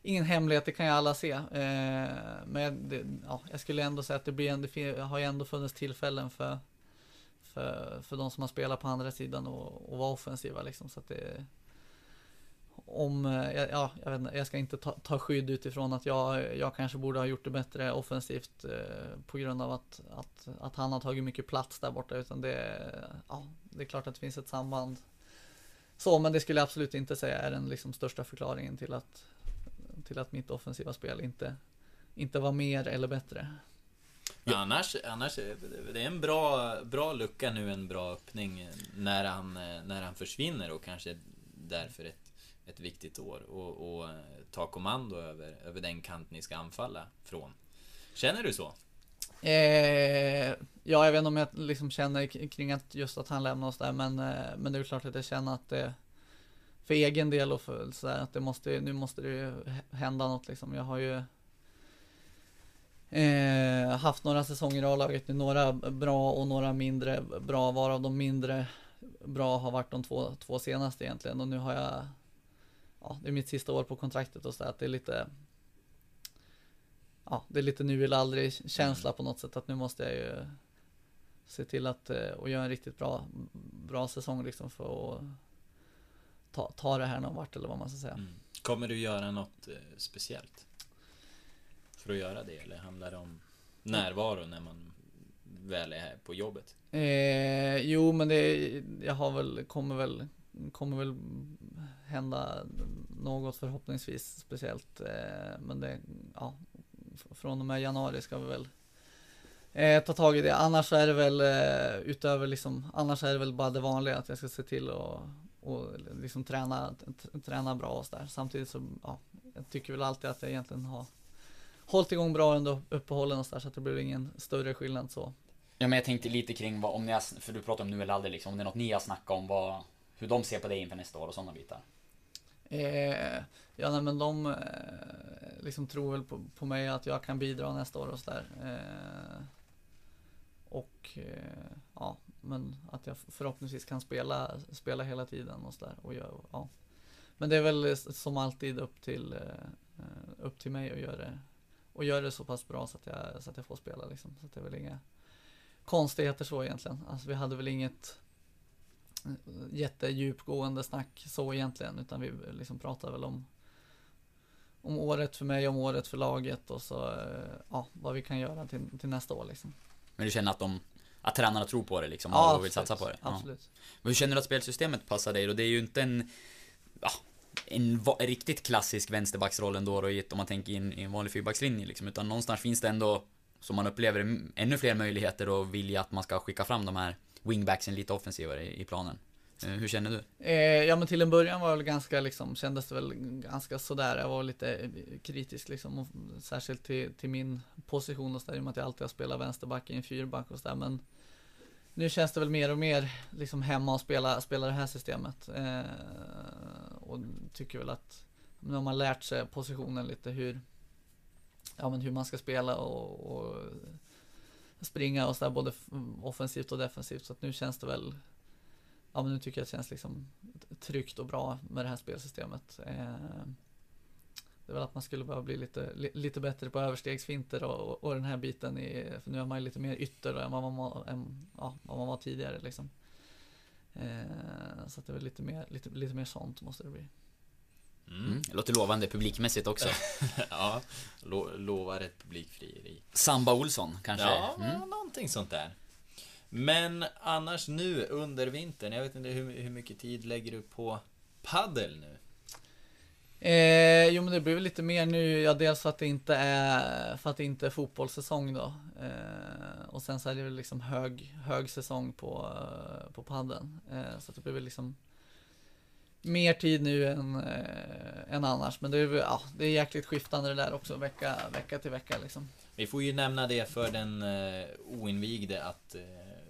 ingen hemlighet, det kan ju alla se. Eh, men det, ja, jag skulle ändå säga att det blir en, det har ju ändå funnits tillfällen för, för, för de som har spelat på andra sidan och, och var offensiva liksom. Så att det, om, eh, ja, jag, vet inte, jag ska inte ta, ta skydd utifrån att jag, jag kanske borde ha gjort det bättre offensivt eh, på grund av att, att, att han har tagit mycket plats där borta. Utan det, ja, det är klart att det finns ett samband. Så, men det skulle jag absolut inte säga är den liksom största förklaringen till att, till att mitt offensiva spel inte, inte var mer eller bättre. Ja. Annars, annars, det är en bra, bra lucka nu, en bra öppning när han, när han försvinner och kanske därför ett ett viktigt år och, och ta kommando över, över den kant ni ska anfalla från. Känner du så? Eh, ja, jag vet inte om jag liksom känner kring att just att han lämnar oss där, men, eh, men det är klart att jag känner att det för egen del och för så att det måste, nu måste det ju hända något liksom. Jag har ju eh, haft några säsonger i A-laget nu, några bra och några mindre bra, varav de mindre bra har varit de två, två senaste egentligen och nu har jag ja, det är mitt sista år på kontraktet och så att det är lite Ja, det är lite nu eller aldrig känsla på något sätt att nu måste jag ju se till att eh, och göra en riktigt bra, bra säsong liksom för att ta, ta det här någon vart eller vad man ska säga. Mm. Kommer du göra något eh, speciellt? För att göra det eller handlar det om närvaro när man väl är här på jobbet? Eh, jo, men det, jag har väl, kommer väl, kommer väl hända något förhoppningsvis speciellt. Eh, men det, ja, från och med januari ska vi väl eh, ta tag i det. Annars är det väl eh, utöver liksom, annars är det väl bara det vanliga att jag ska se till och, och liksom träna, träna bra och sådär. Samtidigt så, ja, jag tycker väl alltid att jag egentligen har hållit igång bra under uppehållen och sådär så att det blir ingen större skillnad så. Ja men jag tänkte lite kring vad, om ni har, för du pratar om nu eller aldrig liksom, om det är något ni har snackat om vad, hur de ser på det inför nästa år och sådana bitar. Eh, ja, nej, men de eh, liksom tror väl på, på, mig att jag kan bidra nästa år och sådär. Eh, och eh, ja, men att jag förhoppningsvis kan spela, spela hela tiden och sådär. Och jag, ja. Men det är väl som alltid upp till, eh, upp till mig att göra det, och göra det så pass bra så att jag, så att jag får spela liksom. Så att det är väl inga konstigheter så egentligen. Alltså vi hade väl inget jättedjupgående snack så egentligen, utan vi liksom pratar väl om om året för mig, om året för laget och så, eh, ja, vad vi kan göra till, till nästa år liksom. Men du känner att de, att tränarna tror på det liksom ja, och vill satsa på det? Absolut. Ja. Men hur känner du att spelsystemet passar dig då? Det är ju inte en, ja, en riktigt klassisk vänsterbacksroll ändå då, om man tänker in i en vanlig fyrbackslinje liksom, utan någonstans finns det ändå, som man upplever ännu fler möjligheter och vilja att man ska skicka fram de här wingbacksen lite offensivare i, i planen. Eh, hur känner du? Eh, ja men till en början var det väl ganska liksom, kändes det väl ganska sådär. Jag var lite eh, kritisk liksom, och särskilt till, till min position och sådär, i och med att jag alltid har spelat vänsterback i en fyrback och sådär. Men nu känns det väl mer och mer liksom hemma och spela, spela det här systemet. Eh, och tycker väl att nu har man lärt sig positionen lite hur, ja men hur man ska spela och, och springa och sådär både offensivt och defensivt. Så att nu känns det väl ja men nu tycker jag att det känns liksom tryggt och bra med det här spelsystemet. Eh, det är väl att man skulle behöva bli lite, lite bättre på överstegsfinter och, och den här biten i, för nu är man ju lite mer ytter än vad man var, än, ja, vad man var tidigare liksom. Eh, så att det är lite mer, lite, lite mer sånt måste det bli. Mm. mm. Låter lovande publikmässigt också. ja, lo lovar ett publikfrieri. Samba Olsson kanske? Ja, mm. någonting sånt där. Men annars nu under vintern, jag vet inte hur, hur mycket tid lägger du på paddel nu? Eh, jo men det blir väl lite mer nu, ja dels för att det inte är, för att det inte är fotbollssäsong då. Eh, och sen så är det väl liksom hög, hög säsong på, eh, på padden. Eh, så det blir väl liksom mer tid nu än, eh, än annars. Men det är, ja, det är jäkligt skiftande det där också, vecka, vecka till vecka liksom. Vi får ju nämna det för den eh, oinvigde att eh,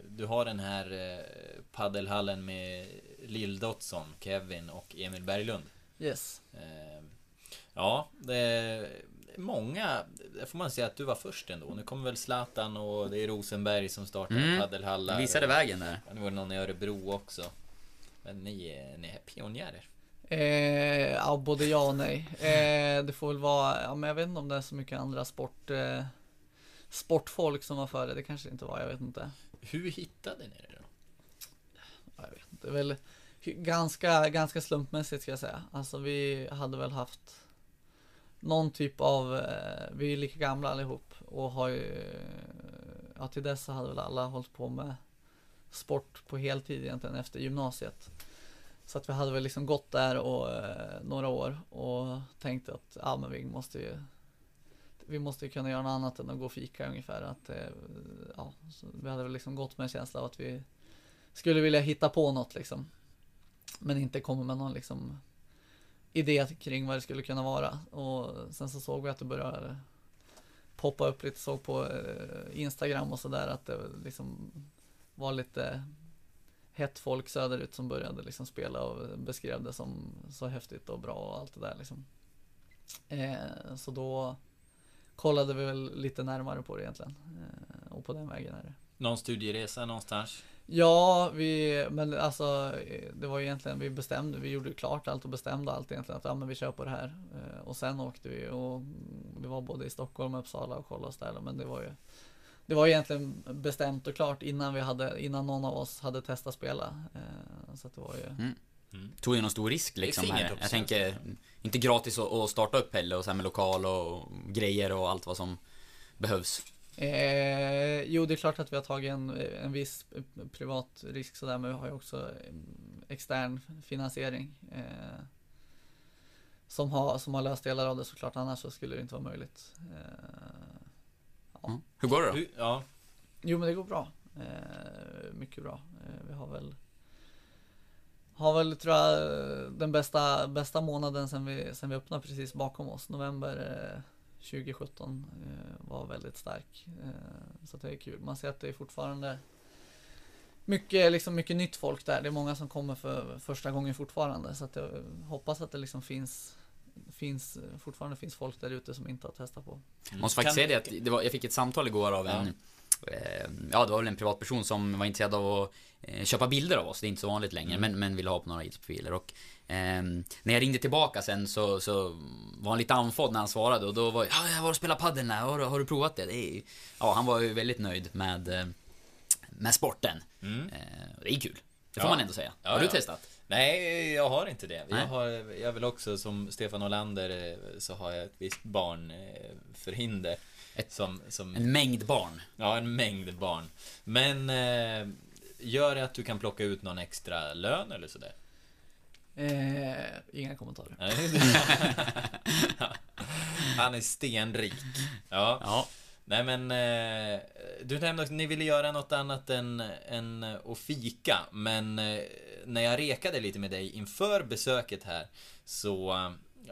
du har den här eh, paddelhallen med Lill Dotson, Kevin och Emil Berglund. Yes. Eh, ja, det, många, där får man säga att du var först ändå. Nu kommer väl Zlatan och det är Rosenberg som startar Mm. paddelhallar. Visade vägen där. Nu var det någon i Örebro också. Men ni, är- ni är pionjärer. Eh, ja, både ja och nej. Eh, det får väl vara, ja men jag vet inte om det är så mycket andra sport, eh, sportfolk som var före. Det kanske det inte var, jag vet inte. Hur hittade ni det då? Ja, jag vet inte. Det är väl ganska, ganska slumpmässigt ska jag säga. Alltså vi hade väl haft någon typ av, eh, vi är lika gamla allihop och har ju, ja till dess så hade väl alla hållit på med sport på heltid egentligen efter gymnasiet. Så att vi hade väl liksom gått där och eh, några år och tänkt att ja men vi måste ju vi måste ju kunna göra något annat än att gå och fika ungefär. Att, eh, ja, så vi hade väl liksom gått med en känsla av att vi skulle vilja hitta på något liksom. Men inte kommer med någon liksom idé kring vad det skulle kunna vara. Och sen så såg vi att det började poppa upp lite, såg på eh, Instagram och sådär att det liksom var lite hett folk söderut som började liksom spela och beskrev det som så häftigt och bra och allt det där liksom. Eh, så då kollade vi väl lite närmare på det egentligen. Eh, och på den vägen är det. Någon studieresa någonstans? Ja, vi, men alltså det var ju egentligen, vi bestämde, vi gjorde klart allt och bestämde allt egentligen att ja men vi kör på det här. Eh, Och sen åkte vi och vi var både i Stockholm och Uppsala och kollade och ställde men det var ju Det var egentligen bestämt och klart innan vi hade, innan någon av oss hade testat spela. Eh, Så att det var ju Tog ju någon stor risk liksom här. Jag tänker, inte gratis att, att starta upp heller och så här med lokal och grejer och allt vad som behövs. Eh, jo, det är klart att vi har tagit en, en viss privat risk sådär, men vi har ju också eh, extern finansiering. Eh, som, har, som har löst delar av det såklart, annars så skulle det inte vara möjligt. Eh, Hur går det då? Ja. jo, men det går bra. Eh, mycket bra. Eh, vi har väl har väl tror jag den bästa, bästa månaden sen vi, sen vi öppnade precis bakom oss. November eh, 2017 eh, var väldigt stark. Eh, så det är kul. Man ser att det är fortfarande mycket, liksom mycket nytt folk där. Det är många som kommer för första gången fortfarande. Så att jag hoppas att det liksom finns, finns fortfarande finns folk där ute som inte har testat på. Måste faktiskt Kan- säga det att det var, jag fick ett samtal igår av en eh, Ja, det var väl en privatperson som var intresserad av att eh, köpa bilder av oss. Det är inte så vanligt längre, men, men ville ha på några idrottsprofiler. Och ehm, när jag ringde tillbaka sen så, så var han lite andfådd när han svarade och då var jag, ja, jag var och spelade padel nu, har, du- har du provat det? det ja, han var ju väldigt nöjd med, eh, med sporten. Eh, det är kul. Det får Ja. man ändå säga. Ja, har du ja. testat? Nej, jag har inte det. Nej. Jag har, jag vill också som Stefan Olander eh, så har jag ett visst barnförhinder. Ett- Som, som, En mängd barn. ja, en mängd barn. Men eh, gör det att du kan plocka ut någon extra lön eller sådär? Eh, inga kommentarer. Han är stenrik. Ja. Ja. Nej men, eh, du nämnde att ni ville göra något annat än, än att fika. Men eh, när jag rekade lite med dig inför besöket här så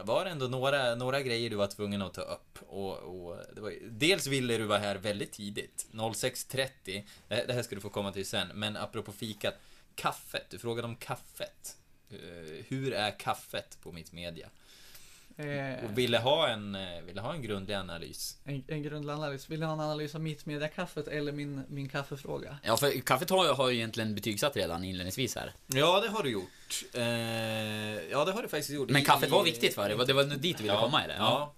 var det ändå några, några grejer du var tvungen att ta upp. Och, och det var, dels ville du vara här väldigt tidigt, 06.30. Det, det här ska du få komma till sen. Men apropå fikat, kaffet. Du frågade om kaffet. Eh, hur är kaffet på mitt media? Eh, Och ville ha en, eh, ville ha en grundlig analys. en, en grundlig analys. Vill ni ha en analys av mitt mediakaffet eller min, min kaffefråga? Ja, för kaffet har, har ju egentligen betygsatt redan inledningsvis här. Ja, det har du gjort. Eh, ja, det har du faktiskt gjort. Men kaffet var viktigt för dig, det var, det var dit du ville ja, komma eller? Ja.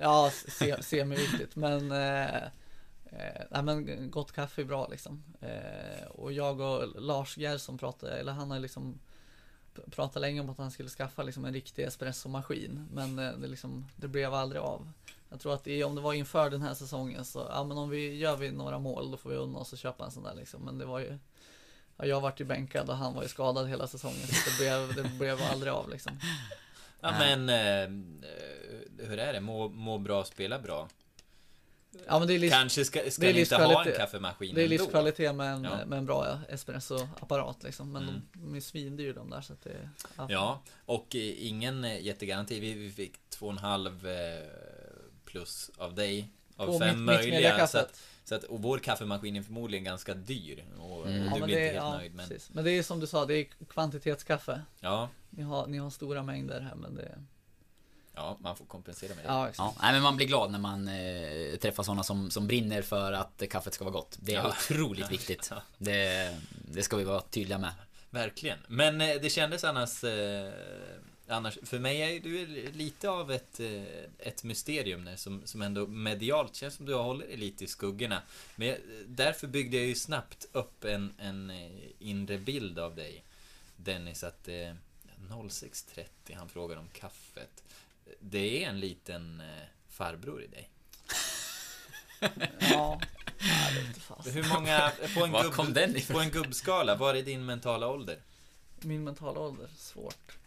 Ja, se, semi-viktigt. Men, eh, eh, nej, men gott kaffe är bra liksom. Eh, och jag och Lars Gerson pratade, eller han har liksom Typ Pratade länge om att han skulle skaffa liksom en riktig espressomaskin. Men eh, det, liksom, det blev aldrig av. Jag tror att det, om det var inför den här säsongen så, ja men om vi gör vi några mål då får vi unna oss att köpa en sån där liksom. Men det var ju Ja, jag vart ju bänkad och han var ju skadad hela säsongen så det blev, det blev aldrig av liksom. ja, men eh, eh hur är det? Må, må bra, spela bra. Ja men det är livs, Kanske ska, ska det är ni inte ha en kaffemaskin Det är livskvalitet med en, Ja. med en bra espressoapparat liksom. Men Mm. de, de är svindyr de där så att det... Ja, och eh, ingen eh, jättegaranti. Vi, vi fick två och en halv eh, plus av dig. Av På fem mitt- mitt möjliga. mediakaffet. Så att, så att, och vår kaffemaskin är förmodligen ganska dyr. Och, Mm. och Ja, du men blir det, inte helt ja, nöjd. Men, precis. men det är som du sa, det är kvantitetskaffe. ja, Ni har, ni har stora mängder här men det... Ja, man får kompensera med det. Ja. Ja, nej, men man blir glad när man eh, träffar sådana som, som brinner för att kaffet ska vara gott. Det är Ja. otroligt viktigt. Det, det ska vi vara tydliga med. Verkligen. Men eh, det kändes annars... Eh, annars för mig är du lite av ett, eh, ett mysterium där, som, som ändå medialt känns som du håller dig lite i skuggorna. Men jag, därför byggde jag ju snabbt upp en, en eh, inre bild av dig. Dennis, att eh, 06.30, han frågar om kaffet. Det är en liten eh, farbror i dig. Ja, fast. Hur många, på en, Var gubb, kom den ifrån? på en gubbskala, vad är din mentala ålder? Min mentala ålder, svårt.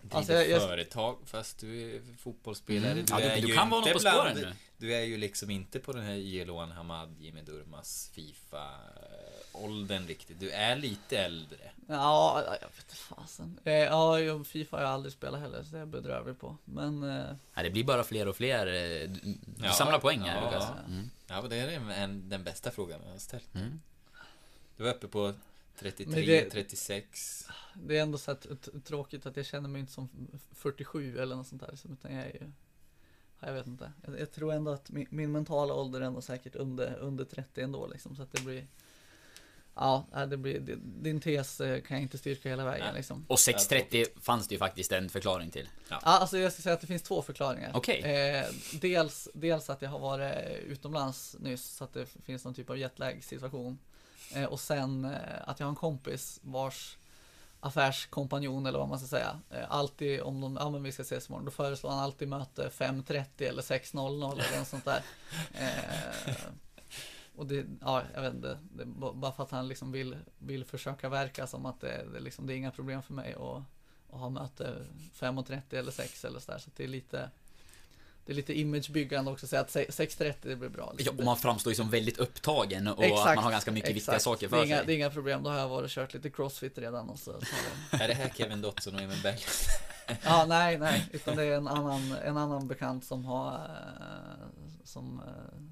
Driver Alltså, jag- jag- företag fast du är fotbollsspelare. Mm. Du, Ja, du- är du kan vara något på spåren nu. Du är ju liksom inte på den här Jelon Hamad, Jimmy Durmas, Fifa åldern riktigt. Du är lite äldre. Ja, jag vet inte fasen. Eh, Ja, Fifa har jag aldrig spelat heller, så det är jag bedrövlig på. Men, eh, Nej, det blir bara fler och fler. eh, Du, Ja, samlar poäng här ja. Lukas. Mm. Ja, det är en, den bästa frågan jag har ställt. Mm. Du var uppe på 33, Men det- 36. det är ändå så tråkigt att jag känner mig inte som 47 eller något sånt där. liksom, Utan jag är ju, ja, jag vet inte. Jag, jag tror ändå att min, min mentala ålder är ändå säkert under, under 30 ändå liksom. Så att det blir, ja, nej, det blir, det, din tes eh, kan jag inte styrka hela vägen liksom. Och 6.30 fanns det ju faktiskt en förklaring till. Ja, alltså jag ska säga att det finns två förklaringar. Okej. Eh, dels, dels att jag har varit utomlands nyss så att det finns någon typ av jetlag situation. Eh, och sen eh, att jag har en kompis vars affärskompanjon eller vad man ska säga. Eh, alltid om de, ja men vi ska ses imorgon, då föreslår han alltid möte 5.30 eller 6.00 eller något sånt där. Och det, ja jag vet inte, det, är bara för att han liksom vill, vill försöka verka som att det, det, liksom, det är inga problem för mig att, att ha möte 5.30 eller 6 eller sådär. Så det är lite det är lite imagebyggande också att säga att se- 6.30 det blir bra. Ja, liksom. och man framstår ju som väldigt upptagen och Exakt, att man har ganska mycket viktiga exakt. saker det för är, inga, sig. det är inga problem, då har jag varit och kört lite crossfit redan och så. det- Är det här Kevin Dotson och Emil Berg? Ja, nej, nej, utan det är en annan, en annan bekant som har, eh, som, eh,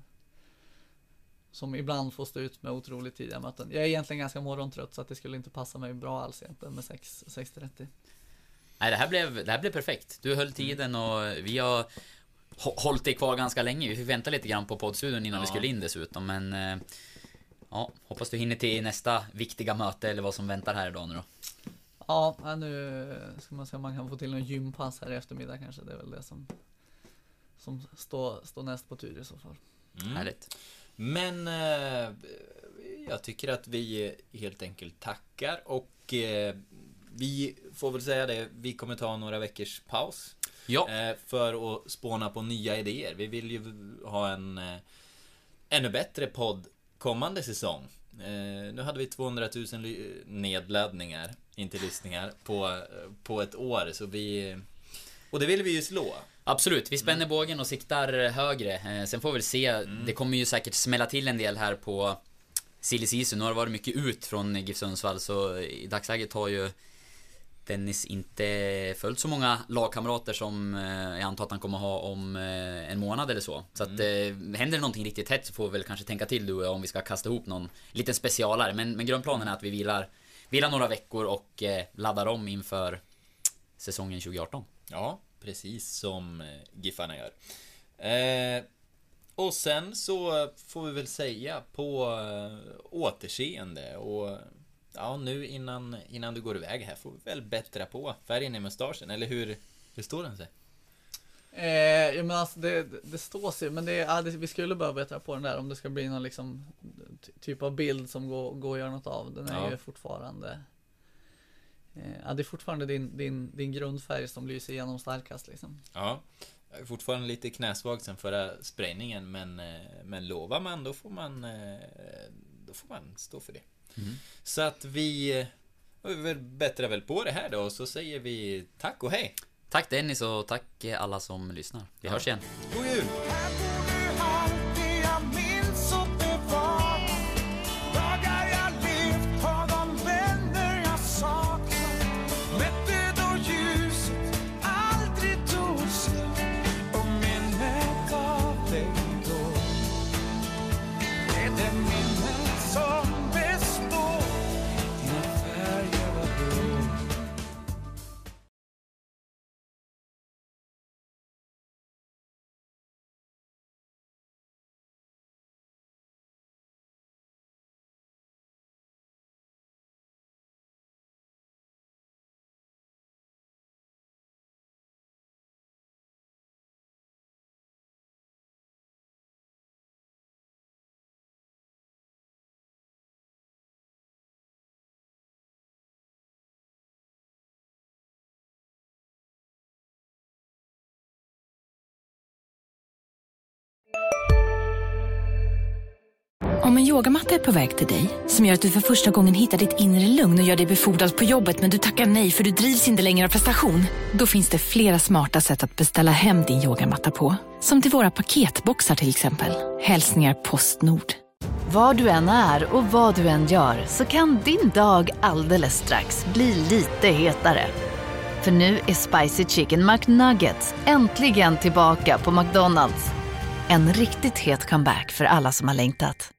som ibland får stå ut med otroligt tidiga möten. Jag är egentligen ganska morgontrött så att det skulle inte passa mig bra alls egentligen med 6 6.30. Nej, det här, blev, det här blev perfekt. Du höll tiden och vi har hå- hållit dig kvar ganska länge. Vi fick vänta lite grann på poddstudion innan vi Ja. skulle in dessutom, men eh, Ja, hoppas du hinner till nästa viktiga möte eller vad som väntar här idag nu då. Ja, ja, nu ska man se om man kan få till någon gympass här i eftermiddag kanske. Det är väl det som, som står, står näst på tur i så fall. Mm. Härligt. Men eh, jag tycker att vi helt enkelt tackar och eh, vi får väl säga det, vi kommer ta några veckors paus. Ja, Eh, för att spåna på nya idéer. Vi vill ju ha en eh, ännu bättre podd kommande säsong. Eh, nu hade vi 200 000 ly- nedladdningar, inte lyssningar, på, på ett år. Så vi... Och det vill vi ju slå. Absolut. Vi spänner bågen och siktar högre. Eh, sen får vi väl se. Det kommer ju säkert smälla till en del här på silly season. Nu har det varit mycket ut från GIF Sundsvall så i dagsläget har ju Dennis inte följt så många lagkamrater som eh, jag antar att han kommer ha om eh, en månad eller så. Så att eh, händer det någonting riktigt hett så får vi väl kanske tänka till du och jag om vi ska kasta ihop någon liten specialare. Men, men grundplanen är att vi vilar, vilar några veckor och eh, laddar om inför säsongen 2018. Ja, precis som eh, Giffarna gör. Eh, och sen så får vi väl säga på eh, återseende och ja, nu innan, innan du går iväg här får vi väl bättra på färgen i mustaschen, eller hur, hur står den sig? Eh, ja, men alltså det, det- står sig, men det, ja, det, vi skulle behöva bättra på den där om det ska bli någon liksom ty- typ av bild som går, går att göra något av. Den är Ja. ju fortfarande Ja, det är fortfarande din, din, din grundfärg som lyser igenom starkast liksom. Ja, jag är fortfarande lite knäsvag sen förra sprayningen, men, eh, men lovar man då får man, eh, då får man stå för det. Så att vi, eh, vi väl bättrar väl på det här då, och så säger vi tack och hej! Tack Dennis och tack eh, alla som lyssnar. Vi hörs igen. God jul! Om en yogamatta är på väg till dig, som gör att du för första gången hittar ditt inre lugn och gör dig befordrad på jobbet men du tackar nej för du drivs inte längre av prestation. Då finns det flera smarta sätt att beställa hem din yogamatta på. Som till våra paketboxar till exempel. Hälsningar Postnord. Var du än är och vad du än gör så kan din dag alldeles strax bli lite hetare. För nu är Spicy Chicken McNuggets äntligen tillbaka på McDonalds. En riktigt het comeback för alla som har längtat.